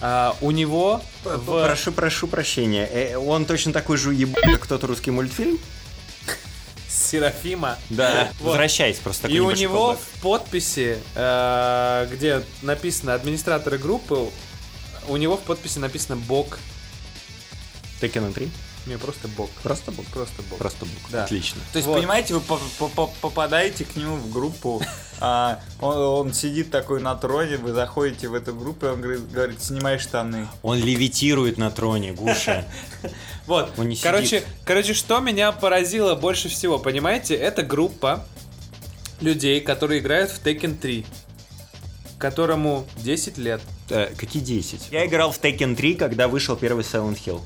А, у него в- Прошу, прошу прощения. Э, Он точно такой же уебан, как тот русский мультфильм? Серафима. Да. Вот. Возвращайся просто. И у него callback. в подписи, э, где написано администраторы группы, у него в подписи написано Бог. Tekken 3? Не, просто Бог. Просто Бог. Просто Бог. Просто Бог. Да. Отлично. То есть, Вот. понимаете, вы по- по- по- попадаете к нему в группу, а, он, он сидит такой на троне, вы заходите в эту группу, и он говорит, говорит, снимай штаны. Он левитирует на троне, Гуша. Вот. Он не короче, сидит. короче, что меня поразило больше всего, понимаете, это группа людей, которые играют в Tekken 3, которому 10 лет. Э, Какие 10? Я играл в Tekken 3, когда вышел первый Silent Hill.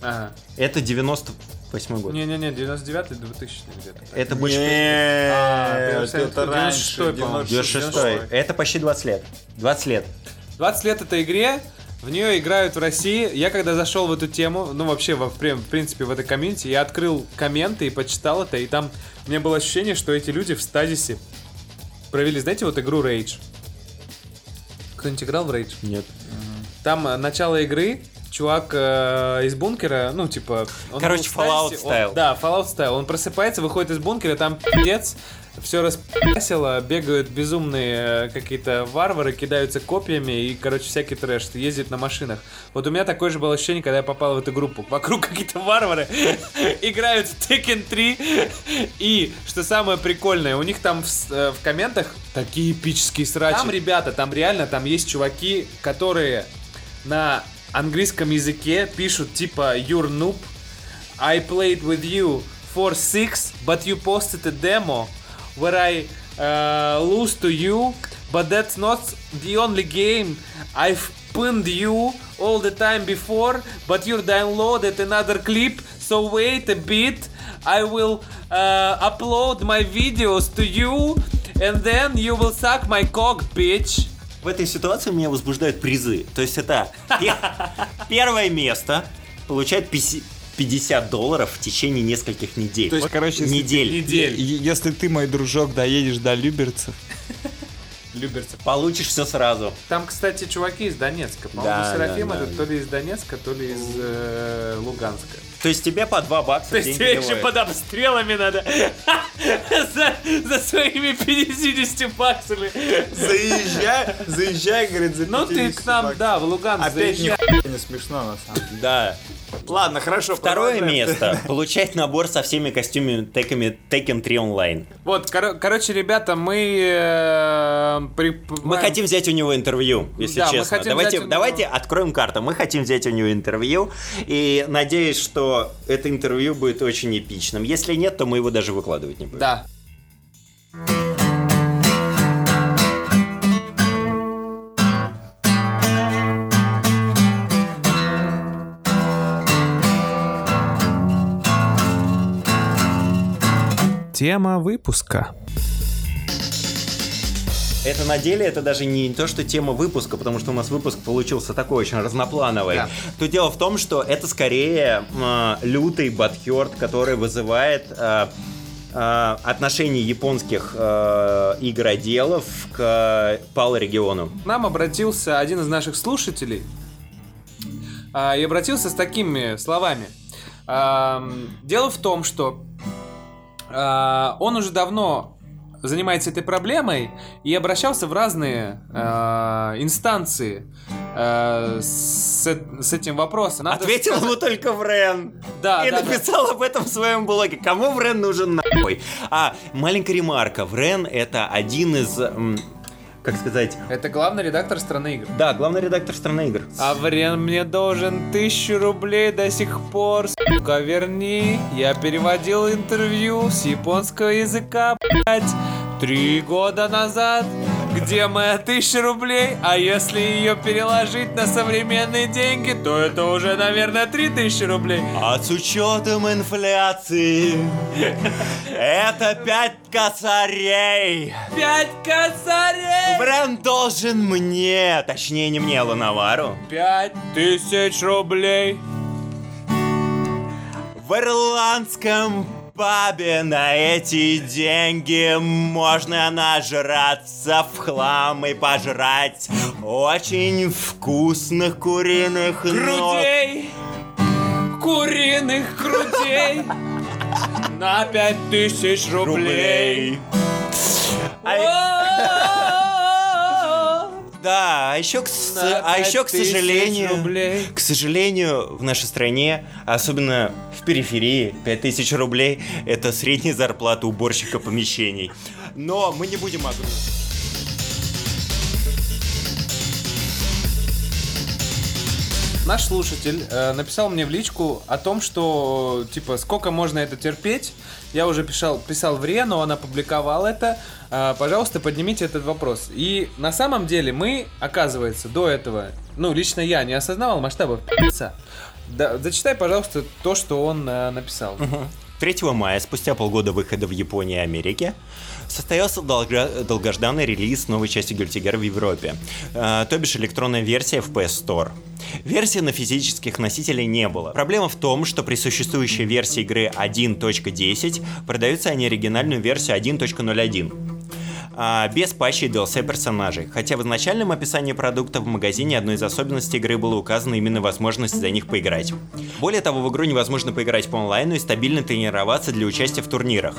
Ага. Это 98 год. Не-не-не, 99-й, 2000 где-то. так. Это больше... А, Нет, ты это раньше, 96-й, по-моему. 96 96-й. Это почти 20 лет. 20 лет. 20 лет этой игре, в нее играют в России. Я когда зашел в эту тему, ну вообще, во, в в принципе, в этой комьюнити, я открыл комменты и почитал это, и там у меня было ощущение, что эти люди в стазисе провели, знаете, вот игру Rage. Кто-нибудь играл в Rage? Нет. Там э, начало игры, чувак э, из бункера, ну, типа... он Короче, Fallout стазисе, он- да, Fallout Style. Он просыпается, выходит из бункера, там пиздец, все распасило, бегают безумные э, какие-то варвары, кидаются копьями и, короче, всякий трэш, ездит на машинах. Вот у меня такое же было ощущение, когда я попал в эту группу. Вокруг какие-то варвары играют в Tekken 3. И, что самое прикольное, у них там в, э, в комментах такие эпические срачи. Там, ребята, там реально, там есть чуваки, которые на английском языке пишут типа You're noob, I played with you for six, but you posted a demo where I uh, lose to you, but that's not the only game. I've pinned you all the time before, but you downloaded another clip, so wait a bit. I will uh, upload my videos to you, and then you will suck my cock, bitch. В этой ситуации меня возбуждают призы. То есть это пе- первое место получает 50 50 долларов в течение нескольких недель. То есть, короче, недель. Если ты, мой дружок, доедешь до Люберцев, Люберцев. Получишь все сразу. Там, кстати, чуваки из Донецка. По-моему, Да, Серафим да, это да. то ли из Донецка, то ли из э, Луганска. То есть тебе по 2 бакса То есть тебе еще под обстрелами надо за, за своими 50 баксами. заезжай, заезжай, говорит, за Ну ты 50 к нам, баксов. да, в Луганск Опять заезжай. не смешно, на самом деле. Да. Ладно, хорошо. Второе продолжаем. место. Получать набор со всеми костюмами Tekken, Tekken 3 онлайн. Вот, коро- короче, ребята, мы... э, при- Мы хотим взять у него интервью, если Да, честно. давайте, него- давайте откроем карту. Мы хотим взять у него интервью. И надеюсь, что это интервью будет очень эпичным. Если нет, то мы его даже выкладывать не будем. Да. Тема выпуска. Это на деле, это даже не то, что тема выпуска, потому что у нас выпуск получился такой очень разноплановый. Да. То дело в том, что это скорее м, лютый батхерт, который вызывает э, э, отношение японских э, игроделов к PAL-региону. К нам обратился один из наших слушателей а, и обратился с такими словами. Ам, Дело в том, что он уже давно занимается этой проблемой и обращался в разные а, инстанции а, с, с этим вопросом. Надо Ответил сказать- ему только Врен. Да, и да, да. написал об этом в своем блоге. Кому Врен нужен нахуй? А, маленькая ремарка. Врен это один из... как сказать... Это главный редактор страны игр. Да, главный редактор страны игр. А Врен мне должен тысячу рублей до сих пор, сука, верни. Я переводил интервью с японского языка, блять, три года назад. Где моя тысяча рублей? А если ее переложить на современные деньги, то это уже, наверное, три тысячи рублей. А с учетом инфляции это пять косарей. Пять косарей! Бренд должен мне, точнее не мне, Лановару. Пять тысяч рублей. В ирландском пабе на эти деньги можно нажраться в хлам и пожрать очень вкусных куриных ног. грудей, куриных грудей на пять тысяч рублей. А- Да, а еще, к, с- а еще, к сожалению, рублей. к сожалению, в нашей стране, особенно в периферии, 5000 рублей – это средняя зарплата уборщика помещений. Но мы не будем о грустном. Наш слушатель э, написал мне в личку о том, что, типа, сколько можно это терпеть. Я уже писал, писал в Рену, он опубликовал это. Э, пожалуйста, поднимите этот вопрос. И на самом деле мы, оказывается, до этого, ну, лично я не осознавал масштабов пи***ца. Да, зачитай, пожалуйста, то, что он э, написал. 3 мая, спустя полгода выхода в Японии и Америке, состоялся долго- долгожданный релиз новой части Guilty Gear в Европе, э, то бишь электронная версия в PS Store. Версии на физических носителей не было. Проблема в том, что при существующей версии игры 1.10 продаются они оригинальную версию 1.01 а, без патчей DLC персонажей. Хотя в изначальном описании продукта в магазине одной из особенностей игры было указано именно возможность за них поиграть. Более того, в игру невозможно поиграть по онлайну и стабильно тренироваться для участия в турнирах.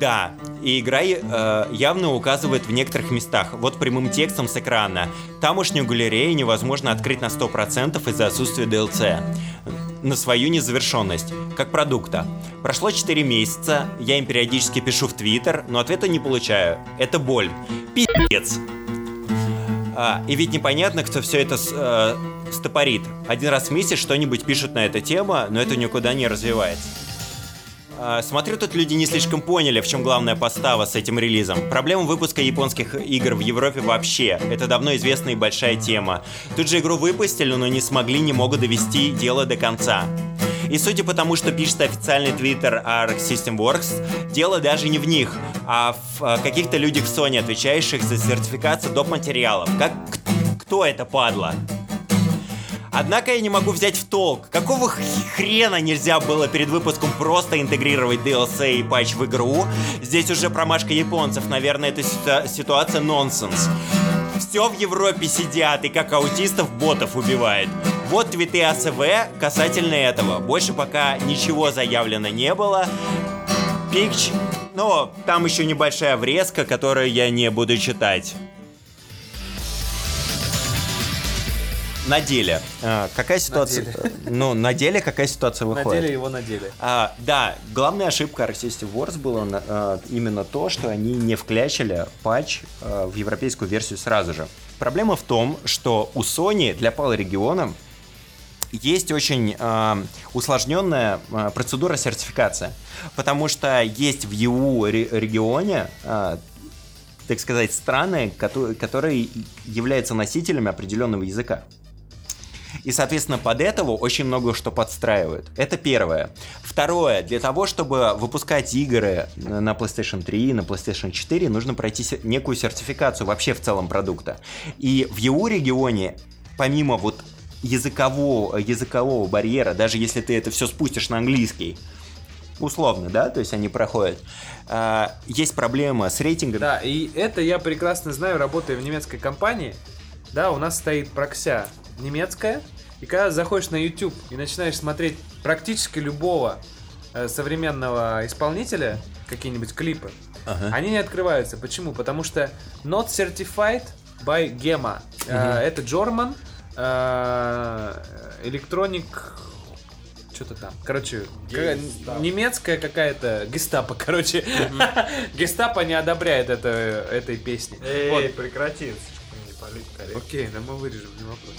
Да, и игра э, явно указывает в некоторых местах, вот прямым текстом с экрана, тамошнюю галерею невозможно открыть на 100% из-за отсутствия DLC на свою незавершенность, как продукта. Прошло 4 месяца, я им периодически пишу в Твиттер, но ответа не получаю. Это боль. Пиздец. А, и ведь непонятно, кто все это э, стопорит. Один раз в месяц что-нибудь пишут на эту тему, но это никуда не развивается. А, Смотрю, тут люди не слишком поняли, в чем главная постава с этим релизом. Проблема выпуска японских игр в Европе вообще. Это давно известная и большая тема. Тут же игру выпустили, но не смогли, не могут довести дело до конца. И судя по тому, что пишет официальный твиттер Arc System Works, дело даже не в них, а в а, каких-то людях в Sony, отвечающих за сертификацию доп. материалов. Как кто это падла? Однако я не могу взять в толк, какого хрена нельзя было перед выпуском просто интегрировать DLC и патч в игру? Здесь уже промашка японцев, наверное, эта ситуа- ситуация нонсенс. Все в Европе сидят и как аутистов ботов убивают. Вот твиты АСВ касательно этого. Больше пока ничего заявлено не было. Пикч, но там еще небольшая врезка, которую я не буду читать. На деле. А, какая ситуация? деле. Ну, на деле какая ситуация выходит? Надели его надели. А, да, главная ошибка Arc System Wars была на- а, именно то, что они не вклячили патч а, в европейскую версию сразу же. Проблема в том, что у Sony для PAL региона есть очень а, усложненная а, процедура сертификации, потому что есть в ре- регионе а, так сказать, страны, кото- которые являются носителями определенного языка. И, соответственно, под этого очень много что подстраивают. Это первое. Второе. Для того, чтобы выпускать игры на PlayStation 3, на PlayStation 4, нужно пройти некую сертификацию вообще в целом продукта. И в EU регионе, помимо вот языкового, языкового барьера, даже если ты это все спустишь на английский, условно, да, то есть они проходят, а, есть проблема с рейтингом. Да, и это я прекрасно знаю, работая в немецкой компании. Да, у нас стоит прокся немецкая, и когда заходишь на YouTube и начинаешь смотреть практически любого э, современного исполнителя, какие-нибудь клипы, Ага. они не открываются. Почему? Потому что not certified by GEMA. Э, это German э, Electronic что-то там. Короче, какая- немецкая какая-то гестапо, короче. Гестапо не одобряет это, этой песни. Вот. Эй, прекрати, слишком не политкорректно. Окей, но мы вырежем, не вопрос.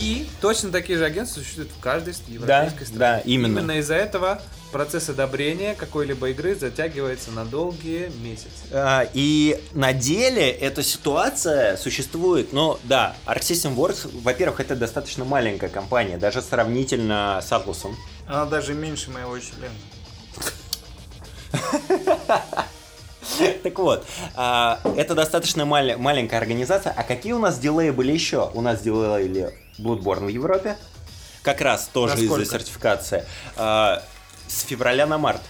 И точно такие же агентства существуют в каждой с- Да, европейской стране. да, именно. Именно из-за этого процесс одобрения какой-либо игры затягивается на долгие месяцы. А, И на деле эта ситуация существует, но да, Arc System Works, во-первых, это достаточно маленькая компания, даже сравнительно с Atlus. Она даже меньше моего члена. Так вот, а, это достаточно мал- маленькая организация. А какие у нас дилеи были еще? У нас дилеи Bloodborne в Европе, как раз тоже из-за сертификации. А, С февраля на март.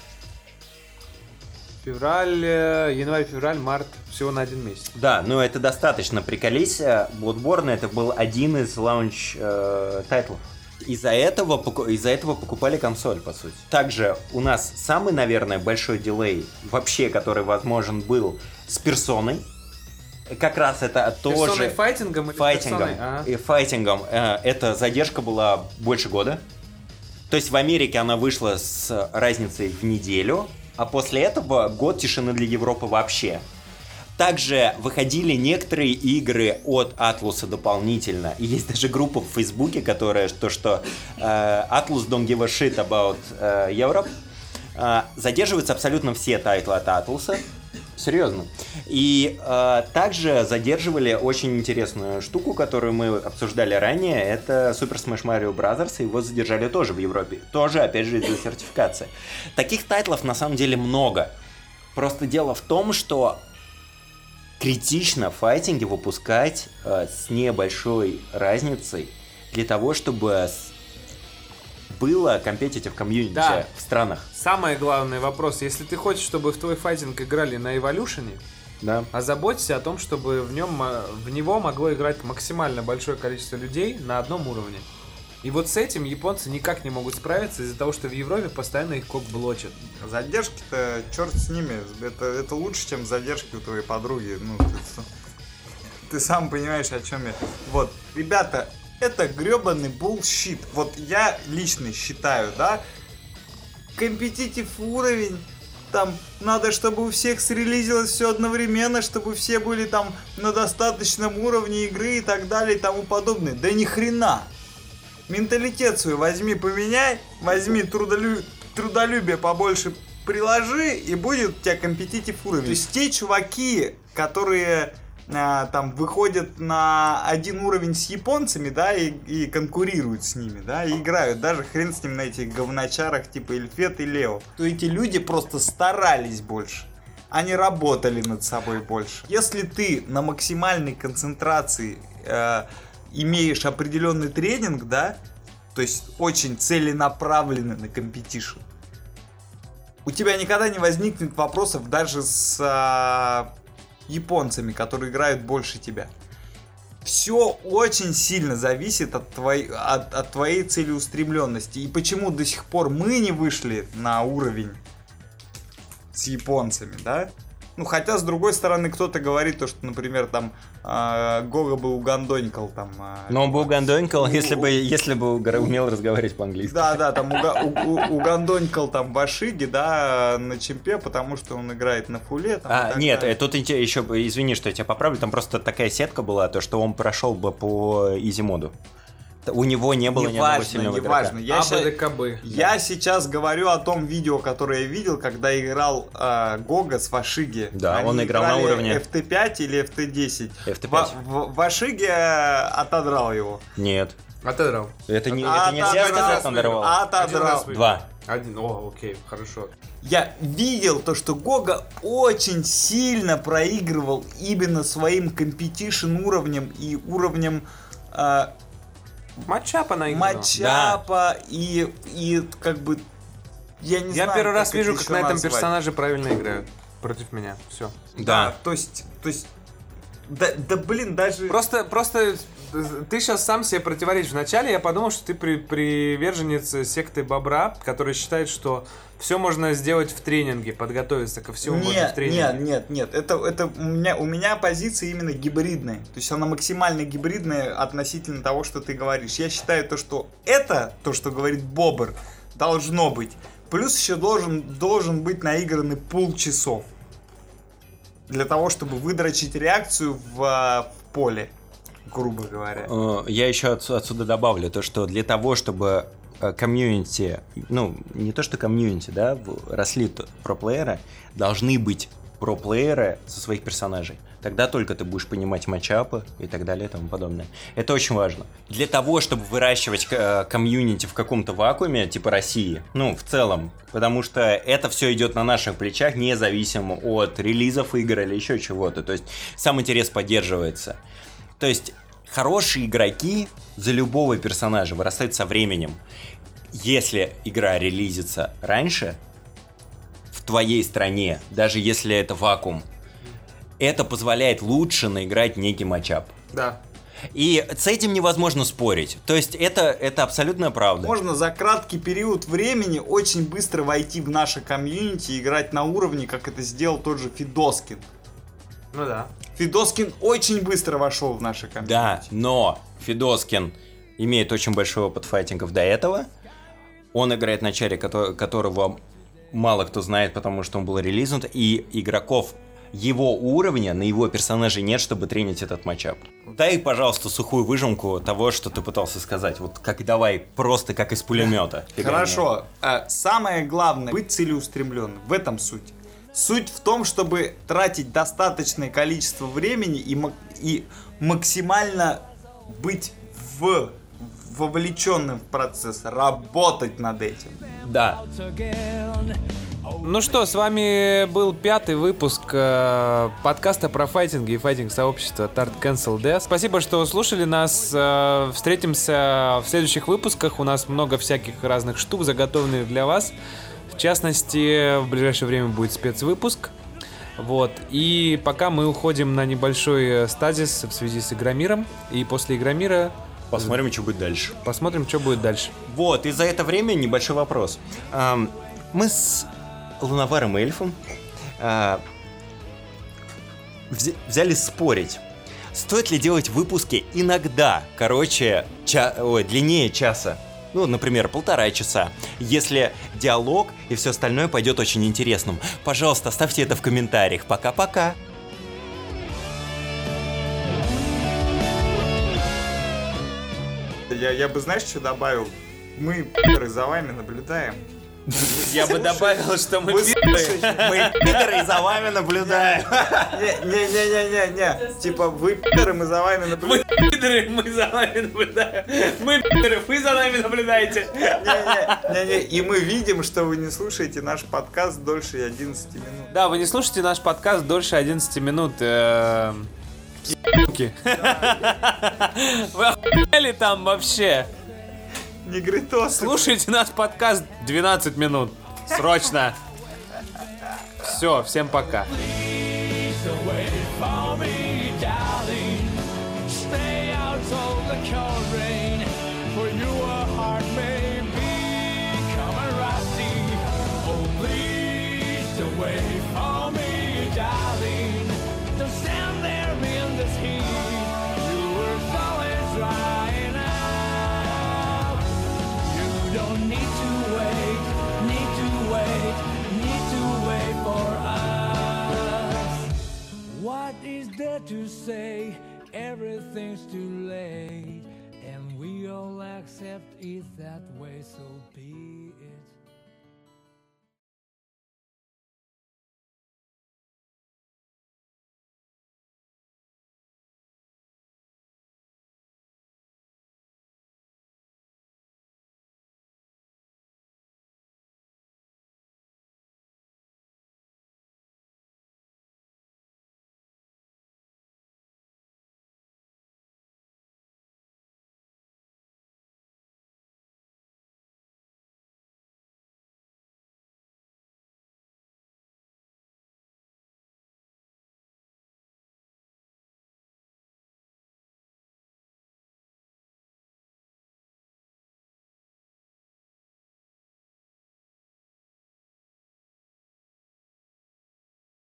Февраль, э, январь, февраль, март, всего на один месяц. Да, но это достаточно. Приколись, э, Bloodborne это был один из лаунч э. Из-за этого, из-за этого покупали консоль, по сути. Также у нас самый, наверное, большой дилей вообще, который возможен был с персоной. Как раз это тоже... Персоной файтингом или файтингом. персоной? Ага. И файтингом. Э, Эта задержка была больше года. То есть в Америке она вышла с разницей в неделю, а после этого год тишины для Европы вообще. Также выходили некоторые игры от Атлуса дополнительно. И есть даже группа в Фейсбуке, которая то, что э, Atlus don't give a shit about э, Europe. Э, задерживаются абсолютно все тайтлы от Атлуса. Серьезно. И э, также задерживали очень интересную штуку, которую мы обсуждали ранее. Это Super Smash Mario Bros. Его задержали тоже в Европе. Тоже, опять же, из-за сертификации. Таких тайтлов на самом деле много. Просто дело в том, что критично файтинги выпускать э, с небольшой разницей для того, чтобы было competitive комьюнити Да. в странах. Самый главный вопрос, если ты хочешь, чтобы в твой файтинг играли на Evolution, Да. озаботься о том, чтобы в нем мо- в него могло играть максимально большое количество людей на одном уровне. И вот с этим японцы никак не могут справиться из-за того, что в Европе постоянно их кокблочат. Задержки-то, черт с ними, это, это лучше, чем задержки у твоей подруги. Ну, ты, ты сам понимаешь, о чем я. Вот, ребята, это гребаный bullshit. Вот я лично считаю, да, компетитив уровень, там надо, чтобы у всех срелизилось все одновременно, чтобы все были там на достаточном уровне игры и так далее и тому подобное. Да ни хрена! Менталитет свой возьми, поменяй, возьми трудолю- трудолюбие побольше приложи, и будет у тебя компетитив уровень. То есть те чуваки, которые а, там выходят на один уровень с японцами, да, и, и конкурируют с ними, да, и играют, даже хрен с ним на этих говночарах типа Эльфет и Лео, то эти люди просто старались больше. Они работали над собой больше. Если ты на максимальной концентрации э, имеешь определенный тренинг, да, то есть очень целенаправленный на competition, у тебя никогда не возникнет вопросов даже с а, японцами, которые играют больше тебя. Все очень сильно зависит от твоей, от, от твоей целеустремленности. И почему до сих пор мы не вышли на уровень с японцами, да? Ну, хотя, с другой стороны, кто-то говорит то, что, например, там а, Гога бы угандонькал там... а, Но он был гандонькал, если бы, если бы умел разговаривать по-английски. да, да, там уга- у- у- угандонькал там Башиги, да, на чемпе, потому что он играет на фуле. там, А, так нет, э, тут еще, извини, что я тебя поправлю, там просто такая сетка была, то, что он прошел бы по изи моду. Т- У него не было ни одного сильного неважно. игрока. Я, ща- АБДКБ. я сейчас говорю о том видео, которое я видел, когда играл а, Гога с Вашиги. Да, он играл на уровне. FT5 или FT10. FT5. Ва- в- Вашиги э, отодрал его. Нет. Отодрал. Это, не, А, это нельзя отодрал. сказать. Отодрал. Вы- Два. Один, о, окей, хорошо. Я видел то, что Гога очень сильно проигрывал именно своим компетишн уровнем и уровнем а, Матчапа наиграл. матчапа и, и как бы я не Я знаю, первый раз вижу, как на этом назвать. персонаже правильно играют. Против меня. Все. Да, Да. то есть, то есть, да, да блин, даже Просто, просто ты сейчас сам себе противоречишь. Вначале я подумал, что ты при, приверженец секты Бобра, который считает, что все можно сделать в тренинге, подготовиться ко всему можно в Нет, тренинге. нет, нет, нет. Это, это у меня, у меня позиция именно гибридная. То есть она максимально гибридная относительно того, что ты говоришь. Я считаю то, что это, то, что говорит Бобр, должно быть. Плюс еще должен, должен быть наигранный пул часов. Для того, чтобы выдрочить реакцию в, а, в поле, грубо говоря. Э, Я еще отс- отсюда добавлю то, что для того, чтобы э, комьюнити, ну, не то что комьюнити, да, росли про-плееры, должны быть про-плееры со своих персонажей. Тогда только ты будешь понимать матчапы и так далее и тому подобное. Это очень важно. Для того, чтобы выращивать э, комьюнити в каком-то вакууме, типа России, ну, в целом, потому что это все идет на наших плечах, независимо от релизов игр или еще чего-то. То есть сам интерес поддерживается. То есть хорошие игроки за любого персонажа вырастают со временем. Если игра релизится раньше, в твоей стране, даже если это вакуум, это позволяет лучше наиграть некий матчап. Да. И с этим невозможно спорить. То есть это, это абсолютная правда. Можно за краткий период времени очень быстро войти в наше комьюнити и играть на уровне, как это сделал тот же Фидоскин. Ну да. Фидоскин очень быстро вошел в наше комьюнити. Да, но Федоскин имеет очень большой опыт файтингов до этого. Он играет на чаре, кото- которого мало кто знает, потому что он был релизнут, и игроков его уровня на его персонаже нет, чтобы тренить этот матчап. Дай, пожалуйста, сухую выжимку того, что ты пытался сказать. Вот как давай, просто как из пулемета. Хорошо. А, Самое главное быть целеустремленным. В этом суть. Суть в том, чтобы тратить достаточное количество времени и, и максимально быть в вовлеченным в процесс, работать над этим. Да. Ну что, с вами был пятый выпуск э, подкаста про файтинги и файтинг сообщества Tart Cancel D. Спасибо, что слушали нас. Э, встретимся в следующих выпусках. У нас много всяких разных штук заготовленных для вас. В частности, в ближайшее время будет спецвыпуск. Вот. И пока мы уходим на небольшой э, стазис в связи с Игромиром. И после Игромира Посмотрим, что будет дальше. посмотрим, что будет дальше. Вот, и за это время небольшой вопрос. Мы с Луноваром и Эльфом а, взя- взяли спорить. Стоит ли делать выпуски иногда, короче, ча- ой, длиннее часа? Ну, например, полтора часа. Если диалог и все остальное пойдет очень интересным. Пожалуйста, оставьте это в комментариях. Пока-пока. Я, я бы, знаешь, что добавил? Мы, за вами наблюдаем. Я бы добавил, что мы слушаете? Мы пидоры и за вами наблюдаем. Не-не-не-не-не. Типа, вы пидоры, мы за вами наблюдаем. пидоры, мы за вами наблюдаем. Мы пидоры, вы за нами наблюдаете. Не-не-не-не. И мы видим, что вы не слушаете наш подкаст дольше 11 минут. Да, вы не слушаете наш подкаст дольше 11 минут. э. Вы охуели там вообще? Негритосы. Слушайте наш подкаст 12 минут. Срочно. Все, всем пока. To say? Everything's too late, and we all accept it that way, so be.